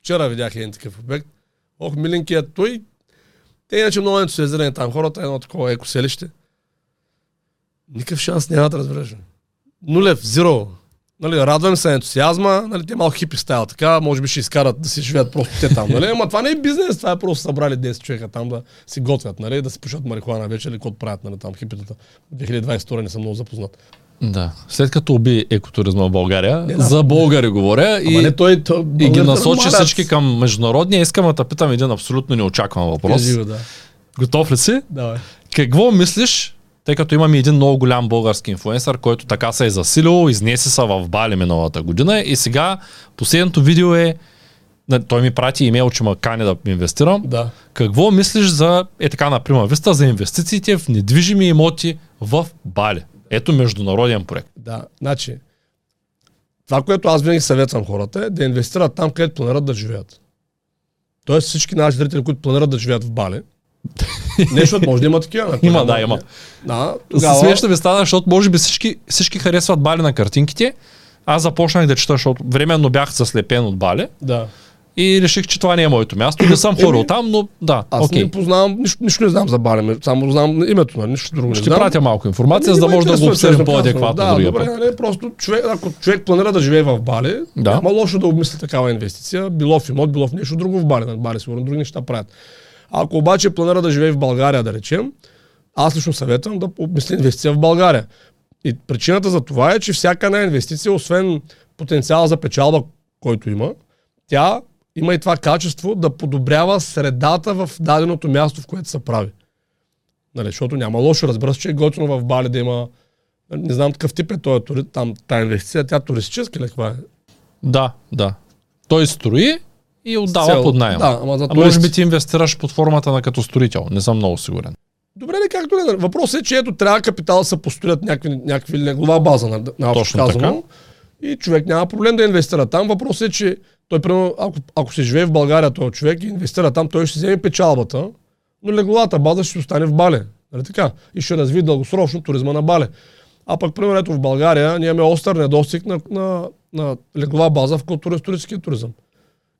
Вчера видях един такъв обект. Ох, миленкият той. Те иначе много ентусиазирани там хората, едно такова екоселище. Никакъв шанс нямат, разбираш. ли. Нулев, зиро. Нали, радвам се на ентусиазма, нали, те малко хипи стайл, така, може би ще изкарат да си живеят просто те там, нали, ама това не е бизнес, това е просто събрали 10 човека там да си готвят, нали, да си пушат марихуана вече или какво правят, нали, там хипитата. 2022 не съм много запознат. Да. След като уби екотуризма в България, Не, да. за българи говоря Ама и, не, той, той, и ги насочи намалят. всички към международния. Искам да те питам един абсолютно неочакван въпрос. Го, да. Готов ли си? Давай. Какво мислиш, тъй като имаме един много голям български инфлуенсър, който така се е засилил, изнесе се в Бали миналата година и сега последното видео е, той ми прати имейл, че ме кани да инвестирам. Да. Какво мислиш за, е така на прима виста, за инвестициите в недвижими имоти в Бали? Ето международен проект. Да, значи, това, което аз винаги съветвам хората е да инвестират там, където планират да живеят. Тоест всички наши зрители, които планират да живеят в Бали, не, защото може да има такива. Има, да, има. Да, Тогава... Смешно ми стана, защото може би всички, всички харесват Бали на картинките. Аз започнах да чета, защото временно бях заслепен от Бали Да. и реших, че това не е моето място. Не съм ходил Еми, там, но да, Аз окей. не познавам, нищо, нищо не знам за Бали, ме- само знам името, нали, нищо друго не Ще знам. пратя малко информация, Ами, за да не може да го обсъдим по-адекватно. Да, добре, път. нали, просто човек, ако човек планира да живее в Бали, Да. няма лошо да обмисли такава инвестиция, било в имот, било в нещо друго в Бали. На Бали сигурно други неща правят. Ако обаче планира да живее в България, да речем, аз лично съветвам да обмисли инвестиция в България. И причината за това е, че всяка една инвестиция, освен потенциала за печалба, който има, тя има и това качество да подобрява средата в даденото място, в което се прави. Нали, защото няма лошо, разбира се, че е готино в Бали да има не знам какъв тип е този тури, там, тази инвестиция, тя туристическа ли каква е? Да, да. Той строи и отдава Цел- под найем. Да, ама за а може би ти инвестираш под формата на като строител. Не съм много сигурен. Добре, ли както ли. Въпросът е, че ето трябва капитал да се построят някакви, някакви леглова база на, на Точно казано. И човек няма проблем да инвестира там. Въпросът е, че той, примерно, ако, ако се живее в България, този човек и инвестира там, той ще вземе печалбата, но легловата база ще остане в Бале. Нали така? И ще разви дългосрочно туризма на Бале. А пък, примерно, ето в България ние имаме остър недостиг на, на, на леглова база в културистическия туризъм.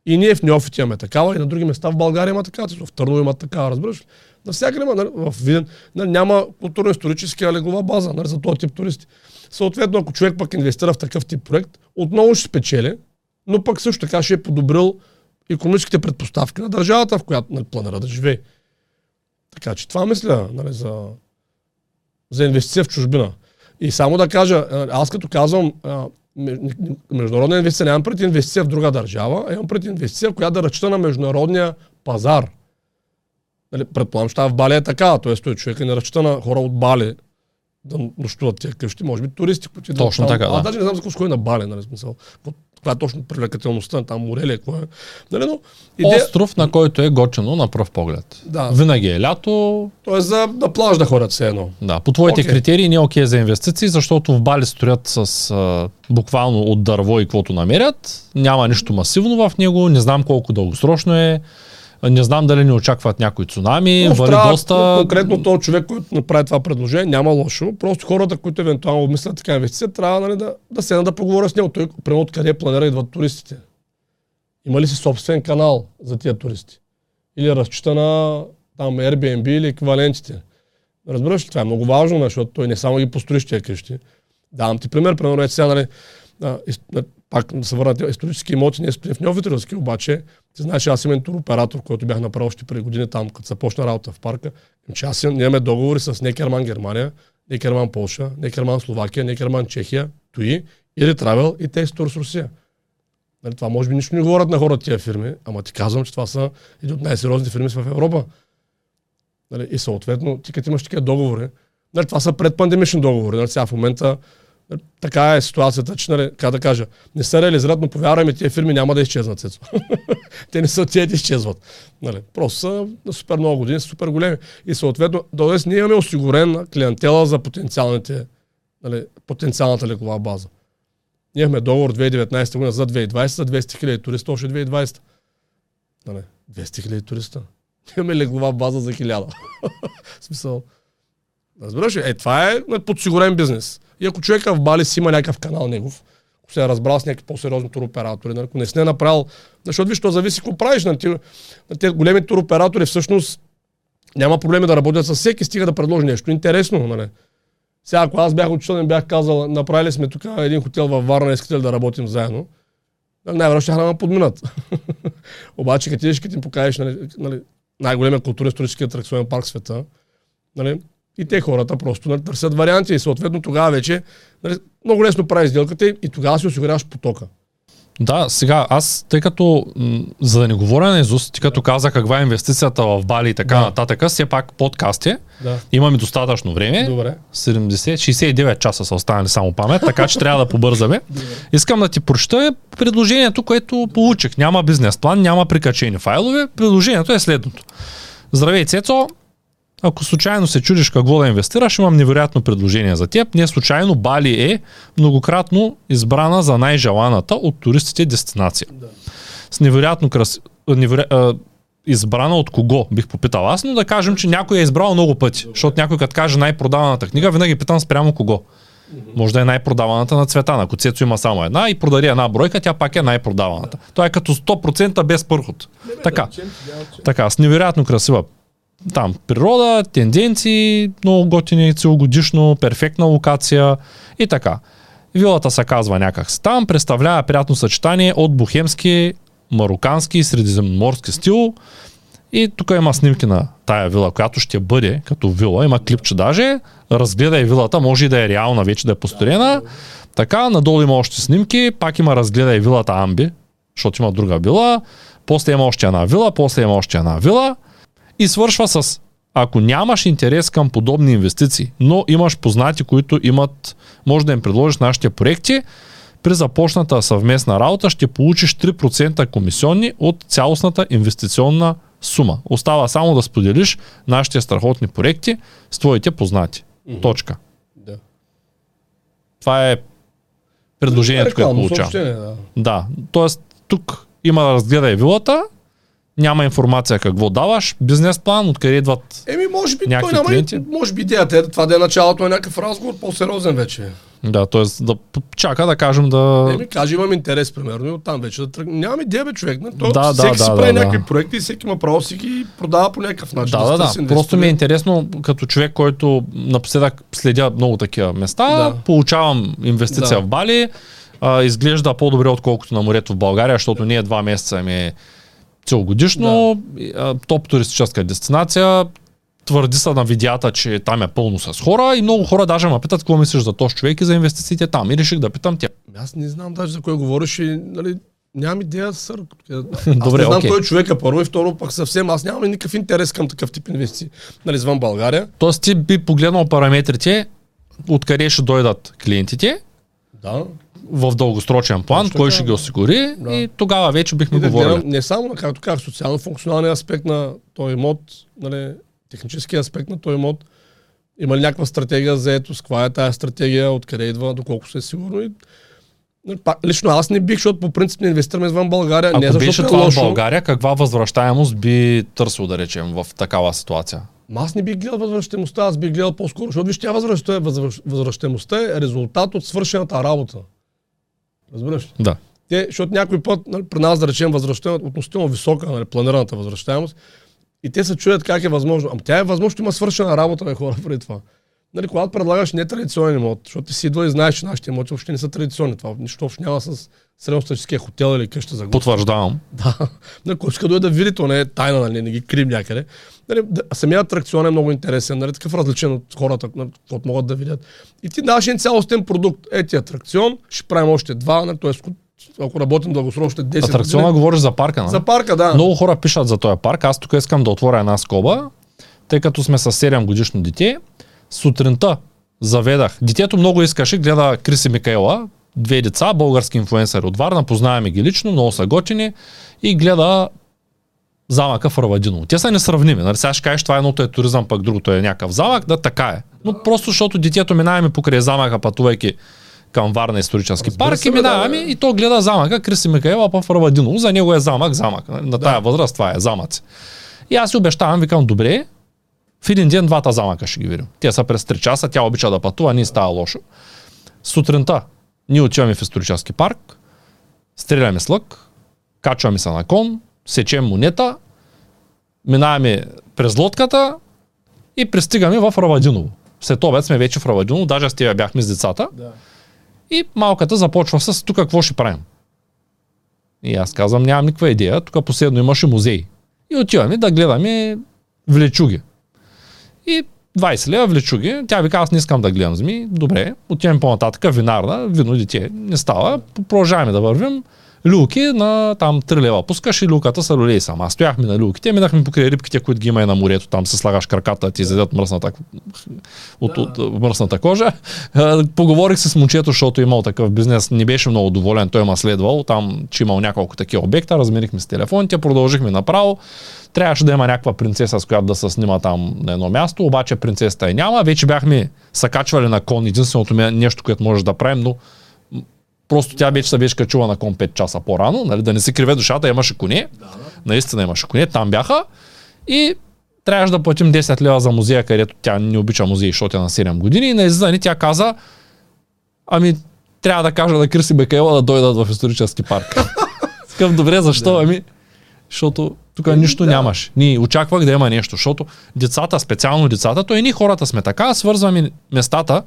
И ние в Неофит имаме такава, и на други места в България има такава, в Търново има такава, разбираш ли? Навсякъде има, нали, в Виден, нали, няма културно-историческа леглова база нали, за този тип туристи. Съответно, ако човек пък инвестира в такъв тип проект, отново ще спечели, но пък също така ще е подобрил економическите предпоставки на държавата, в която нали, планира да живее. Така че това мисля нали, за, за инвестиция в чужбина. И само да кажа, аз като казвам международна инвестиция, нямам пред инвестиция в друга държава, а имам пред инвестиция, която да разчита на международния пазар. Нали, предполагам, че в Бали е така, т.е. той човек не разчита на хора от Бали да нощуват тия къщи, може би туристи, които идват Точно така, да. даже не знам за сходи на Бали, нали, смисъл. Каква е точно привлекателността, там море ли какво е. Нали, но идея, Остров, на който е готино на пръв поглед. Да. Винаги е лято. т.е. за да плаж да ходят все едно. Да, по твоите Окей. критерии не е окей за инвестиции, защото в Бали строят с а, буквално от дърво и каквото намерят. Няма нищо масивно в него, не знам колко дългосрочно е. Не знам дали не очакват някой цунами, Просто вали доста... Конкретно този човек, който направи това предложение, няма лошо. Просто хората, които евентуално обмислят така инвестиция, трябва нали, да, да седнат да поговоря с него. Той, примерно, откъде планира идват туристите. Има ли си собствен канал за тия туристи? Или разчита на там Airbnb или еквивалентите? Разбираш ли? Това е много важно, нали, защото той не само ги построиш тия къщи. Давам ти пример, примерно, ето сега, нали, а, пак да се върна исторически имоти, ние стоим в Неофитрилски, обаче ти знаеш, аз имам туроператор, който бях направил още преди години там, като започна работа в парка. Че аз имаме договори с Некерман Германия, Некерман Полша, Некерман Словакия, Некерман Чехия, ТУИ, или Travel и Текстур с Русия. Нали, това може би нищо не говорят на хората тия фирми, ама ти казвам, че това са едни от най-сериозните фирми в Европа. Нали, и съответно, ти като имаш такива договори, нали, това са предпандемични договори. Нали, сега в момента така е ситуацията, че, нали, как да кажа, не се реализират, но повярвай ми, тия фирми няма да изчезнат. Те не са тия да изчезват. Нали, просто са на супер много години, супер големи. И съответно, тоест ние имаме осигурен клиентела за потенциалните, нали, потенциалната легова база. Ние имахме договор 2019 година за 2020, за 200 хиляди туриста, още 2020. Нали, 200 хиляди туриста. Имаме леглова база за 1000. В смисъл, разбираш ли? Е, това е нали, подсигурен бизнес. И ако човека в Бали си има някакъв канал негов, ако се е разбрал с някакви по-сериозни туроператори, нали, ако не си не е направил, защото виж, то зависи какво правиш. На тези, на тези големи туроператори всъщност няма проблеми да работят с всеки, стига да предложи нещо интересно. Нали. Сега, ако аз бях учител и бях казал, направили сме тук един хотел във Варна, искате ли да работим заедно, нали, най-вероятно ще ме подминат. Обаче, като ти покажеш нали, нали, най-големия културно-исторически атракционен парк в света, нали, и те хората просто нали, търсят варианти и съответно тогава вече нали, много лесно прави сделката и тогава си осигуряваш потока. Да, сега аз, тъй като, м- за да не говоря на Изус, ти като каза каква е инвестицията в Бали и така Да. нататък, все пак подкаст е, Да. имаме достатъчно време. Добре. 70, 69 часа са останали само памет, така че трябва да побързаме. Искам да ти прочета предложението, което получих. Няма бизнес план, няма прикачени файлове. Предложението е следното. Здравей, Цецо! Ако случайно се чудиш какво да инвестираш, имам невероятно предложение за теб. Не случайно Бали е многократно избрана за най-желаната от туристите дестинация. Да. С невероятно крас... неверо... избрана от кого, бих попитал аз, но да кажем, че някой е избрал много пъти. Защото някой като каже най-продаваната книга, винаги питам спрямо кого. Може да е най-продаваната на Цветана. Ако Цецо има само една и продаде една бройка, тя пак е най-продаваната. Това е като 100% без пърхот. Така. Така, с невероятно красива там природа, тенденции, много готини целогодишно, перфектна локация и така. Вилата се казва някак си там, представлява приятно съчетание от бухемски, марокански и средиземноморски стил. И тук има снимки на тая вила, която ще бъде като вила. Има клипче даже. Разгледай вилата, може и да е реална, вече да е построена. Така, надолу има още снимки. Пак има разгледай вилата Амби, защото има друга вила. После има още една вила, после има още една вила. И свършва с ако нямаш интерес към подобни инвестиции, но имаш познати, които имат, може да им предложиш нашите проекти, при започната съвместна работа ще получиш 3% комисионни от цялостната инвестиционна сума. Остава само да споделиш нашите страхотни проекти с твоите познати. Точка. Да. Това е предложението, което Рекламно получавам. да. Да, т.е. тук има да разгледай вилата, няма информация какво даваш, бизнес план, откъде идват. Еми, може би, той няма, клиенти? може би идеята е това да е началото на някакъв разговор, по-сериозен вече. Да, т.е. да чака да кажем да... Еми, каже, имам интерес, примерно, и оттам вече да тръгне. Нямам идея, бе, човек. Не? То, Да, да, всеки да, си да, прави да. някакви проекти и всеки има право да си ги продава по някакъв начин. Да, да, да. търси Просто ми е интересно, като човек, който напоследък следя много такива места, Да. получавам инвестиция Да. в Бали, а, изглежда по-добре, отколкото на морето в България, защото ние два месеца ми е целогодишно, и, а, топ туристическа дестинация, твърди са на видеята, че там е пълно с хора и много хора даже ме питат какво мислиш за този човек и за инвестициите там. И реших да питам тя. Аз не знам даже за кой говориш и, нали, нямам идея, сър. Аз Добре, не знам окей. кой е човека първо и второ пък съвсем. Аз нямам никакъв интерес към такъв тип инвестиции. Нали, извън България. Тоест ти би погледнал параметрите, откъде ще дойдат клиентите, Да. В дългосрочен план, Точно кой така, ще ги осигури Да. и тогава вече бихме И да говорили. гледам не само на, както казах, социално-функционалния аспект на този имот, нали, техническия аспект на този имот. Има ли някаква стратегия за ето, каква е тази стратегия, откъде идва, доколко се е сигурно. И, нали, лично аз не бих, защото по принцип не инвестираме извън България. не Ако защото беше е това в. България, каква възвръщаемост би търсил, да речем, в такава ситуация? Ма аз не бих гледал възвръщаемостта, аз бих гледал по-скоро, защото виж, тя възвръща, възвръщ- възвръщаемостта е резултат от свършената работа. Разбираш? ли? Да. Те, защото някой път нали, при нас, да речем, възвръщаемост относително висока, нали, планираната възвръщаемост, и те се чудят как е възможно. Ама тя е възможно, че има свършена работа на хора преди това. Нали, когато предлагаш нетрадиционен имот, защото ти си идва и знаеш, че нашите имоти въобще не са традиционни. Това нищо общо няма с средностатическия хотел или къща за гост. Потвърждавам. Да. На който иска да дойде да види, то не е тайна, нали, не ги крим някъде. Нали, самият атракцион е много интересен, нали, такъв различен от хората, нали, каквото могат да видят. И ти даваш един цялостен продукт. Ети атракцион, ще правим още два, нали, т.е. ако работим дългосрочно, още 10 Атракциона години. говориш за парка, нали? За парка, да. Много хора пишат за този парк. Аз тук искам да отворя една скоба, тъй като сме с 7 годишно дете. Сутринта заведах. Детето много искаше, гледа Криси Микаела, две деца, български инфуенсъри от Варна, познаваме ги лично, много са готини и гледа замъка в Равадиново. Те са несравними. Нали? Сега ще кажеш, това едното е туризъм, пък другото е някакъв замък. Да, така е. Но просто защото детето минаваме покрай замъка, пътувайки към Варна исторически Разбира парк и минаваме да, и то гледа замъка Криси Микаела в Равадиново. За него е замък, замък. Нали? На тая възраст това е замъци. И аз си обещавам, викам, добре, в един ден двата замъка ще ги видим. Те са през 3 часа, тя обича да пътува, й става лошо. сутринта ние отиваме в исторически парк, стреляме с лък, качваме се на кон, сечем монета, минаваме през лодката и пристигаме в Равадиново. След обед сме вече в Равадиново, даже с тия бяхме с децата. Да. И малката започва с тук какво ще правим. И аз казвам, нямам никаква идея, тук последно имаше музей. И отиваме да гледаме влечуги. И 20 лева влечуги, тя вика, аз не искам да гледам зми, добре, отиваме по-нататък, винарна, вино дете, не става, продължаваме да вървим, люлки на там 3 лева пускаш и люлката са люлей сам. Аз стояхме на люлките, минахме покрай рибките, които ги има и на морето, там се слагаш краката, ти изядат мръсната, от, от, от, мръсната кожа. Поговорих с момчето, защото имал такъв бизнес, не беше много доволен, той ма следвал, там, че имал няколко такива обекта, размерихме с телефоните, продължихме направо. Трябваше да има някаква принцеса, с която да се снима там на едно място, обаче принцесата и няма. Вече бяхме съкачвали на кон, единственото ме- нещо, което може да правим, но Просто тя вече се беше качила на кон 5 часа по-рано, нали, да не се криве душата, имаше коне. Наистина имаше коне, там бяха. И трябваше да платим 10 лева за музея, където тя не обича музей, защото е на 7 години. И на излизане тя каза, ами трябва да кажа на Криси Бекаева да дойдат в исторически парк. Скъп, добре, защо? Ами, защото тук нищо да. нямаш. Ние очаквах да има нещо, защото децата, специално децата, то и ние хората сме така, свързваме местата.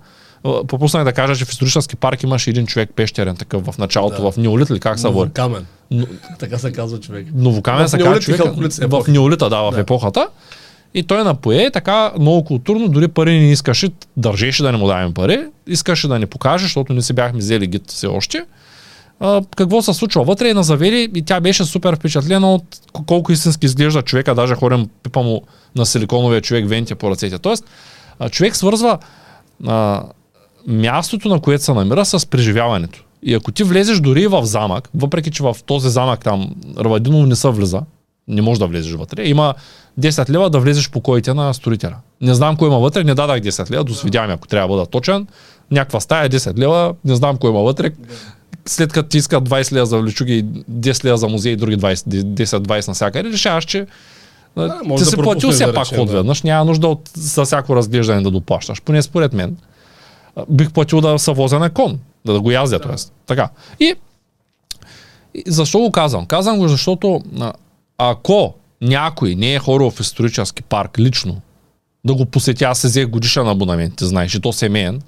А, Пропуснах да кажа, че в исторически парк имаше един човек пещерен такъв в началото, Да. в Неолит ли как се води? Камен. Но- Така се казва човек. Новокамен се казва човек. В. Неолита, да, в Да. епохата. И той напое така много културно, дори пари не искаше, държеше да не му даваме пари, искаше да ни покаже, защото не си бяхме взели гид все още. А, какво се случва вътре и на завели и тя беше супер впечатлена от колко истински изглежда човека, даже ходим пипа му на силиконовия човек венти по ръцете. Тоест, човек свързва а, мястото, на което се намира с преживяването. И ако ти влезеш дори в замък, въпреки че в този замък там Равадиново не се влиза, не можеш да влезеш вътре, има 10 лева да влезеш в покоите на строителя. Не знам кой има вътре, не дадах 10 лева, досвидявам, ако трябва да бъда точен. Някаква стая 10 лева, не знам кой има вътре. След като ти искат 20 лева за влечуги, 10 лева за музей и други 20, 10-20 навсякъде, решаваш, че Да, ти да си платил все пак да. отведнъж, няма нужда от за всяко разглеждане да доплащаш. Поне според мен. Бих платил да се возя на кон, да, да го яздя, т.е. Така. И, и защо го казвам? Казвам го, защото а, ако някой не е хорил в исторически парк лично, да го посетя, аз се взех годишен абонамент, ти знаеш, и то семейен,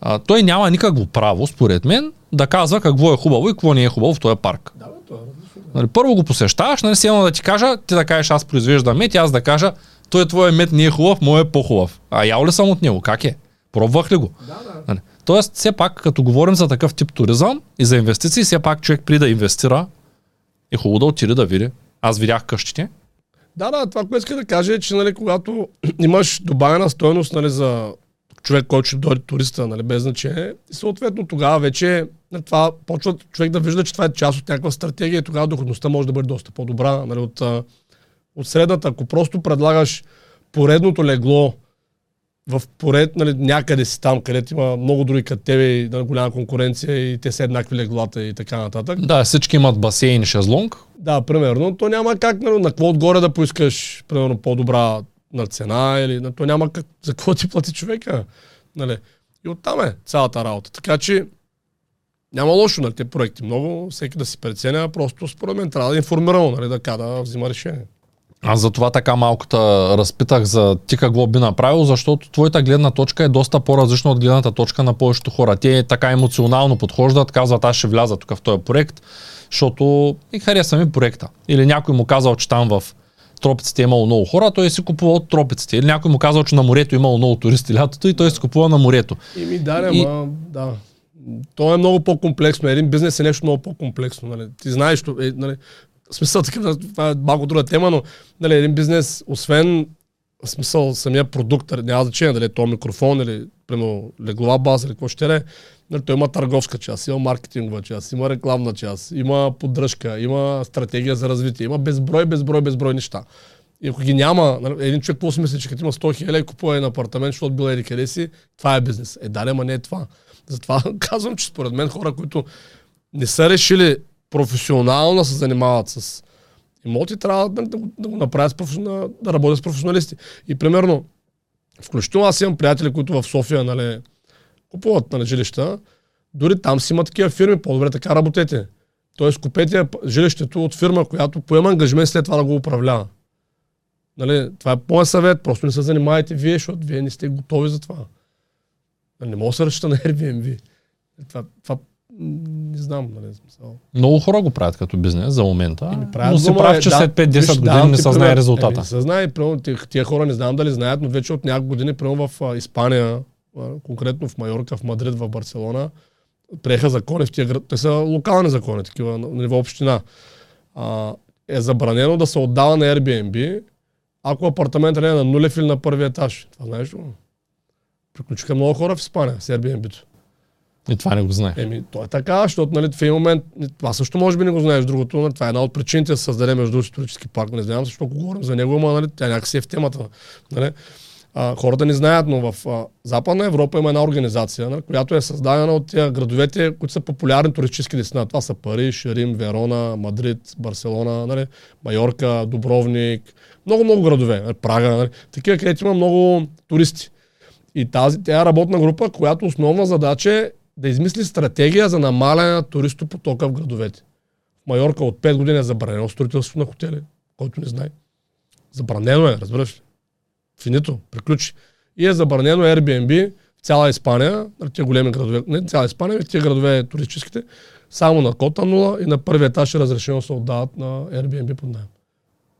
а, той няма никакво право, според мен, да казва какво е хубаво и какво не е хубаво в този парк. Да, бе, това е. Нали, първо го посещаваш, нали, силно да ти кажа, ти да кажеш аз произвеждам мед аз да кажа, той твой мед не е хубав, моят е по-хубав. А ял ли съм от него? Как е? Пробвах ли го? Да, да. Нали. Тоест, все пак, като говорим за такъв тип туризъм и за инвестиции, все пак човек при да инвестира, е хубаво да отиде да види. Аз видях къщите. Да, да, това, което иска да кажа е, че нали, когато имаш добавена стойност нали, за човек, който ще дойде туриста, нали, без значение, и съответно тогава вече нали, това почва човек да вижда, че това е част от някаква стратегия и тогава доходността може да бъде доста по-добра нали, от, от средната. Ако просто предлагаш поредното легло в поред, нали, някъде си там, където има много други като тебе и нали, голяма конкуренция и те са еднакви леглата и така нататък. Да, всички имат басейн и шезлонг. Да, примерно, то няма как нали, на какво отгоре да поискаш примерно по-добра на цена или на то няма как, за какво ти плати човека. Нали. И оттам е цялата работа. Така че няма лошо на тези проекти. Много, всеки да си преценя, просто според мен трябва да е информирано, нали, да, да взима решение. Аз за това така малко те разпитах за ти какво би направил, защото твоята гледна точка е доста по-различна от гледната точка на повечето хора. Те така емоционално подхождат, казват аз ще вляза тук в този проект, защото и хареса ми проекта. Или някой му казал, че там в тропиците е имало много хора, той си купува от тропиците. Или някой му казал, че на морето е имало много туристи лятото и той си купува на морето. И ми да, И- и... ма, да. То е много по-комплексно. Един бизнес е нещо много по-комплексно. Нали. Ти знаеш, е, нали, смисъл, така, това е малко друга тема, но нали, един бизнес, освен в смисъл самия продукт, нали, няма значение дали е то микрофон или примерно леглова база или какво ще е, нали, той има търговска част, има маркетингова част, има рекламна част, има поддръжка, има стратегия за развитие, има безброй, безброй, безброй неща. И ако ги няма, нали, един човек какво мисли, че като има 100 хиляди и купува един апартамент, защото бил еди къде си, това е бизнес. Е, да, ама не е това. Затова казвам, че според мен хора, които не са решили професионално се занимават с имоти, трябва да, да, да го направят с професионал, да работят с професионалисти. И примерно, включително аз имам приятели, които в София, нали, купуват нали, жилища, дори там си има такива фирми, по-добре така работете. Тоест купете жилището от фирма, която поема ангажимент след това да го управлява. Нали, това е моят съвет, просто не се занимавайте вие, защото вие не сте готови за това. Нали, не мога да се разчита на Airbnb. Това, това не знам, нали, смисъл. Много хора го правят като бизнес за момента, Еми, но си го, прав, че да, след 5-10 виж, години не ти се знае пример. резултата. Еми, се знае, примерно, тия, хора не знам дали знаят, но вече от няколко години, примерно в а, Испания, а, конкретно в Майорка, в Мадрид, в Барселона, приеха закони в тия град. Те са локални закони, такива на ниво община. А, е забранено да се отдава на Airbnb, ако апартаментът не е на нулев или на първи етаж. Това знаеш ли? Приключиха много хора в Испания с Airbnb-то. И това не го знае. Еми, то е така, защото нали, в един момент, това също може би не го знаеш другото, нали, това е една от причините да се създаде между исторически парк, не знам защо говорим за него, но нали, тя някакси е в темата. Нали. А, хората не знаят, но в а, Западна Европа има една организация, нали, която е създадена от тия градовете, които са популярни туристически дестинации. Това са Париж, Рим, Верона, Мадрид, Барселона, нали, Майорка, Дубровник, много-много градове, нали, Прага, нали, такива, където има много туристи. И тази, тя е работна група, която основна задача е да измисли стратегия за намаляне на туристопотока в градовете. В Майорка от 5 години е забранено строителството на хотели, който не знае. Забранено е, разбираш ли? Финито, приключи. И е забранено Airbnb в цяла Испания, на тия големи градове, не цяла Испания, в тия градове туристическите, само на кота нула и на първия етаж е разрешено се отдават на Airbnb под найем.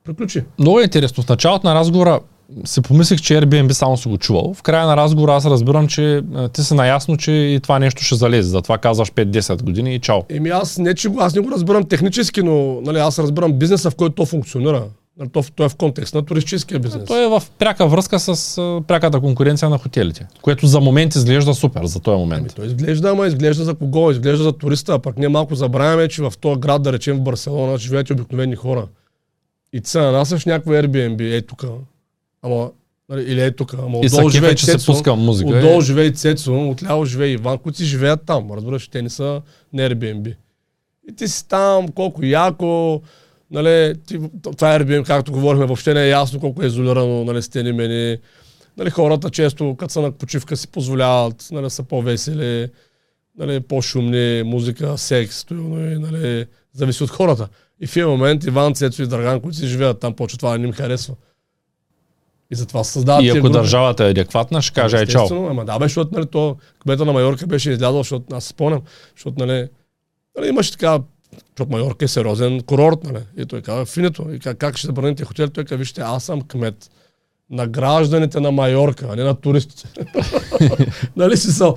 Приключи. Много е интересно. В началото на разговора си помислих, че Airbnb само си го чувал. В края на разговора аз разбирам, че ти си наясно, че и това нещо ще залезе. Затова казваш 5-10 години и чао. Еми аз не, че аз не го разбирам технически, но нали, аз разбирам бизнеса, в който то функционира. Нали, то, то е в контекст на туристическия бизнес. Той е в пряка връзка с пряката конкуренция на хотелите, което за момент изглежда супер, за този Ами, момент. той изглежда, ама изглежда за кого? Изглежда за туриста, а пък ние малко забравяме, че в този град, да речем в Барселона, живеят обикновени хора. И ти се нанасяш някакво Airbnb, е тук. Ама, нали, или е тук, ама отдолу живее че се Цецо, пуска музика. отдолу е. живее Цецо, отляво живее Иван, които си живеят там. Разбираш, те не са на Airbnb. И ти си там, колко яко, нали, ти, това е Airbnb, както говорихме, въобще не е ясно колко е изолирано, нали, стени мени. Нали, хората често, като са на почивка, си позволяват, нали, са по-весели, нали, по-шумни, музика, секс, и, нали, зависи от хората. И в един момент Иван, Цецо и Драган, които си живеят там, почва това не им харесва. И затова се създават И ако групи. държавата е адекватна, ще каже ай чао. Ама да, бе, защото нали, то, кмета на Майорка беше излязъл, защото аз спомням, защото нали, нали, имаше така, защото Майорка е сериозен курорт, нали, и той каза, финито, и как, как ще забраните хотел, той каза, вижте, аз съм кмет на гражданите на Майорка, а не на туристите. нали си са,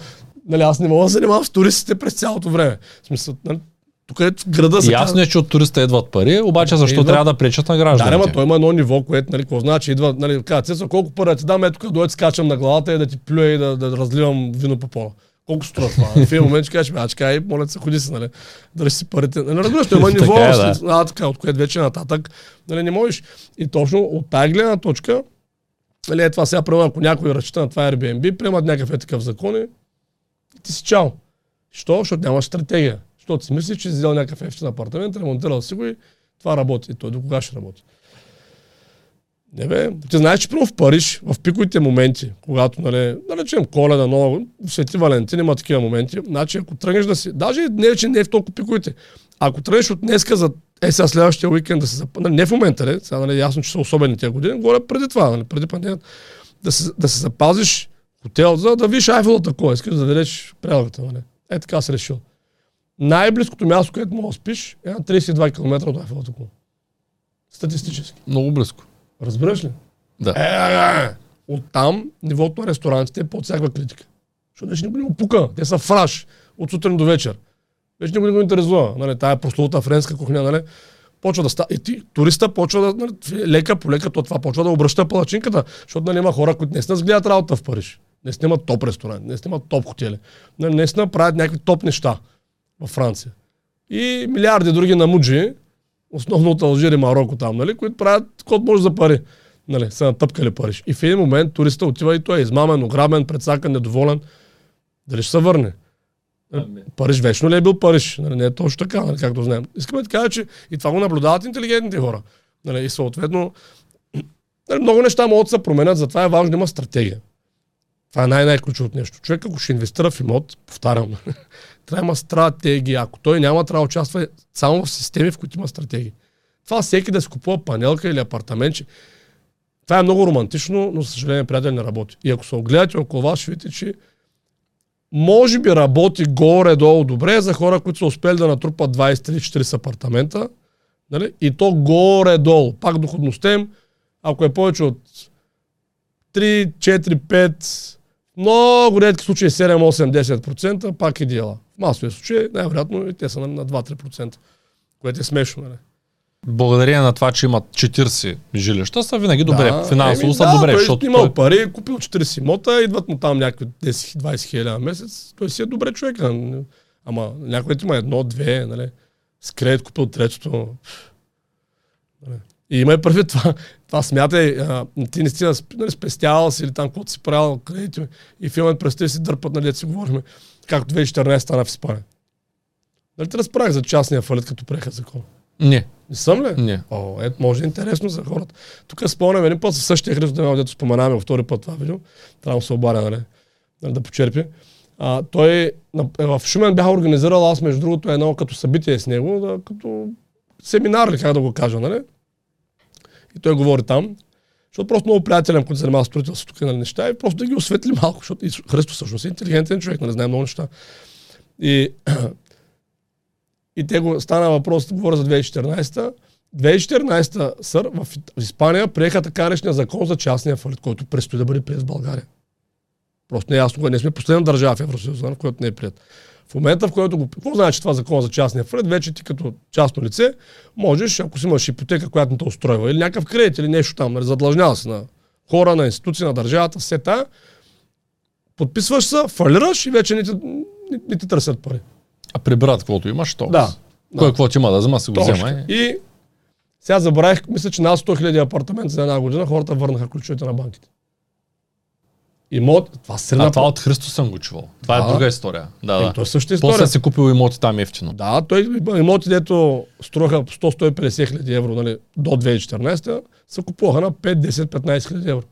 нали, аз не мога да занимавам с туристите през цялото време. В смисъл, нали, тук е града се Ясно е, че от туриста идват пари, обаче защо Идват- трябва да пречат на да, гражданите? ама той има едно ниво, което, нали, какво значи, идва, нали, казва, Цецо, колко пари да ти дам, ето тук дойде, скачам на главата и да ти плюя и да, да разливам вино по пола. Колко струва това? В един момент ще кажеш, а чакай, моля се, ходи се, нали, дръж си парите. Нали, разбираш, има ниво, е, да. а, така, от което вече нататък, нали, не можеш. И точно от тази гледна точка, нали, е това сега, примерно, ако някой разчита на това Airbnb, приемат някакъв е такъв закон и ти си чао. Що? Защото нямаш стратегия. Защото си мислиш, че си взел някакъв ефтин апартамент, ремонтирал си го и това работи. И той до кога ще работи? Не бе, ти знаеш, че примерно в Париж, в пиковите моменти, когато, нали, да речем коледа, нова, Свети Валентин има такива моменти, значи ако тръгнеш да си, даже не, че не е в толкова пиковите, ако тръгнеш от днеска за е сега следващия уикенд да се зап... нали, не в момента, нали, сега нали, е ясно, че са особени тези години, говоря преди това, нали, преди пандемията, да се, да се запазиш хотел, за да видиш Айфела такова, искаш да видиш прелгата, нали. Е така си решил. Най-близкото място, където мога да спиш, е на 32 км от Айфелата кула. Статистически. Много близко. Разбираш ли? Да. Е, е, е. Оттам нивото на ресторантите е под всякаква критика. Защото вече никой не го пука. Те са фраш от сутрин до вечер. Вече никой не го интересува. Нали, тая прословута френска кухня, нали, почва да става. И ти, туриста почва да, нали, лека по лека, то това почва да обръща палачинката, защото нали, има хора, които не снимат гледат работа в Париж. Не снимат топ ресторант, не снимат топ хотели. Нали, не снимат правят някакви топ неща във Франция. И милиарди други намуджи, основно от Алжир и Марокко там, нали, които правят код може за пари. Нали, са натъпкали Париж. И в един момент туриста отива и той е измамен, ограбен, предсакан, недоволен. Дали ще се върне? Париж вечно ли е бил Париж? Нали, не е точно така, нали, както знаем. Искаме да кажа, че и това го наблюдават интелигентните хора. Нали, и съответно, нали, много неща могат да се променят, затова е важно да има стратегия. Това е най-най-ключовото нещо. Човек, ако ще инвестира в имот, повтарям, трябва има стратегия. Ако той няма, трябва да участва само в системи, в които има стратегии. Това всеки да си купува панелка или апартаментче. Това е много романтично, но съжаление, приятел, не работи. И ако се огледате около вас, ще видите, че може би работи горе-долу добре за хора, които са успели да натрупат 20-30-40 апартамента. Нали? И то горе-долу. Пак доходността им, ако е повече от 3, 4, 5, много редки случаи 7, 8, 10%, пак е дела. В масови случаи, най-вероятно и те са на, на 2-3%, което е смешно. Нали? Благодарение на това, че имат 40 жилища, са винаги добре. Да, Финансово еми, са да, добре, той защото имал той... пари, купил 40 имота, идват му там някакви 10-20 хиляди на месец. Той си е добре човек. Ама някой има едно, две, нали? С кредит купил третото. Нали? И има и първи това. Това смятай, а, ти не си нали, спестявал си или там, каквото си правил кредити. И филмът през си дърпат, нали, си говорихме, както 2014 стана в Испания. Нали ти разправях за частния фалит, като преха закон? Не, Не съм ли? не. О, ето, може да е интересно за хората. Тук спомням един път със същия Христо Демал, дето споменаваме втори път това видео. Трябва да се обаря, нали, нали да почерпи. А, той е, в Шумен бях организирал аз, между другото, едно като събитие с него, да, като семинар ли, как да го кажа, нали? И той говори там, защото просто много приятелен, който се занимава с строителство тук нали, неща, и просто да ги осветли малко, защото и Христо всъщност е интелигентен човек, нали, знае много неща. И и те го стана въпрос, говоря за 2014 2014 сър, в Испания приеха така наречения закон за частния фалит, който предстои да бъде прият в България. Просто не е ясно, не сме последна държава в Евросъюза, в която не е прият. В момента, в който го... Какво значи това закон за частния фалит? Вече ти като частно лице можеш, ако си имаш ипотека, която не те устройва, или някакъв кредит, или нещо там, нали, задлъжнява се на хора, на институции, на държавата, все та, подписваш се, фалираш и вече не ти, не, не ти търсят пари. А при брат, каквото имаш, то. Да. Кой да. каквото има да взема, си го Точно. взема. е. И сега забравих, мисля, че над 100 000 апартамента за една година хората върнаха ключовете на банките. Имот, това се А това от Христо съм го чувал. Това Да. е друга история. Да, Е, да. то е същата история. После си купил имоти там ефтино. Да, той имоти, дето струваха 100-150 хиляди евро нали, до 2014, се купуваха на 5, 10, 15 хиляди евро.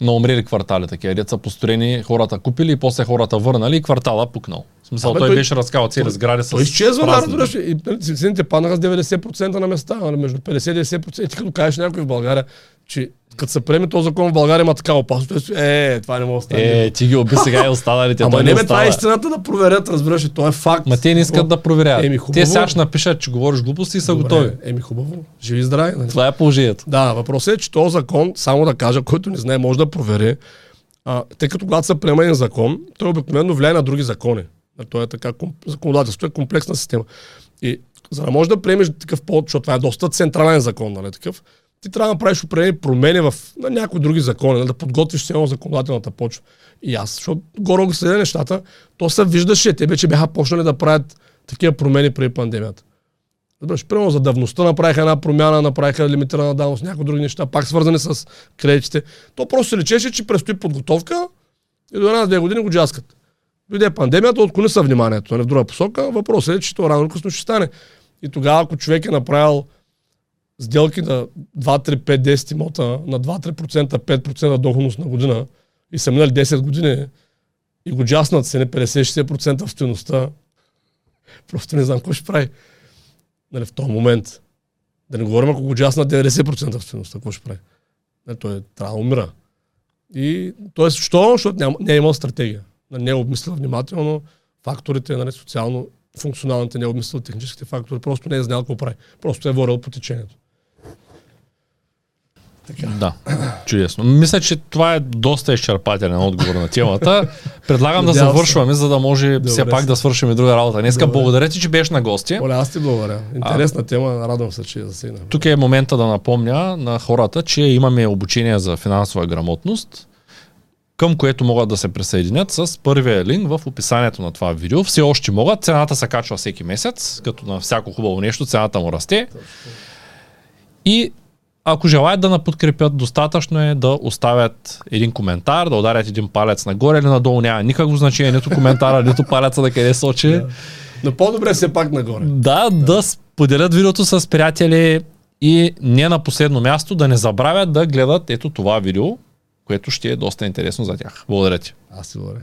На умрели квартали такива, деца построени, хората купили и после хората върнали и квартала пукнал. В смисъл, Абе, той, той- беше разкал цели сгради с Той изчезва, да. И нали, цените паднаха с 90% на места, нали, между 50 и 90%. И ти като кажеш някой в България, че като се приеме този закон в България има такава опасност, той е, това не мога да стане. Е, ти ги оби сега и останалите. Ама той не бе, това е истината да проверят, разбираш, то е факт. Ма те не искат да проверяват. Еми, хубаво. те сега ще напишат, че говориш глупости и са Добре, готови. Еми хубаво, живи и здрави. Нали? Това е положението. Да, въпросът е, че този закон, само да кажа, който не знае, може да провери, а, тъй като когато се приема един закон, той обикновено влияе на други закони. А То е така, законодателството е комплексна система. И за да можеш да приемеш такъв повод, защото това е доста централен закон, нали, такъв, ти трябва да направиш определени промени в на някои други закони, нали, да подготвиш цяло законодателната почва. И аз, защото горе го следя нещата, то се виждаше, те вече бяха почнали да правят такива промени преди пандемията. Разбираш, примерно за давността направиха една промяна, направиха лимитирана давност, някои други неща, пак свързани с кредитите. То просто се лечеше, че предстои подготовка и до една-две години го джаскат. Дойде пандемията, отклони са вниманието нали, в друга посока. Въпросът е, че то рано късно ще стане. И тогава, ако човек е направил сделки на 2, 3, 5, 10 имота на 2-3%, 5% доходност на година и са минали 10 години и го джаснат се не 50-60% в стоеността, просто не знам какво ще прави нали, в този момент. Да не говорим, ако го джаснат 90% в стоеността, какво ще прави? Нали, той трябва да умира. И, т.е. що? Защото не е имал стратегия. Нали, Не е обмислил внимателно факторите, нали, социално функционалните, не е обмислил техническите фактори, просто не е знаел какво прави. Просто е ворил по течението. Така. Да, чудесно. Мисля, че това е доста изчерпателен отговор на темата. Предлагам да завършваме, за да може все Добре. пак да свършим и друга работа. Днеска Добре. благодаря ти, че беше на гости. Оля, аз ти благодаря. Интересна тема, радвам се, че я засегнахме. Тук е момента да напомня на хората, че имаме обучение за финансова грамотност, към което могат да се присъединят с първия линк в описанието на това видео. Все още могат. Цената се качва всеки месец, като на всяко хубаво нещо цената му расте. И ако желаят да наподкрепят, достатъчно е да оставят един коментар, да ударят един палец нагоре или надолу. Няма никакво значение, нито коментара, нито палеца на къде сочи. Да. Но по-добре все пак нагоре. Да, да споделят видеото с приятели и не на последно място да не забравят да гледат ето това видео, което ще е доста интересно за тях. Благодаря ти. Аз си говоря.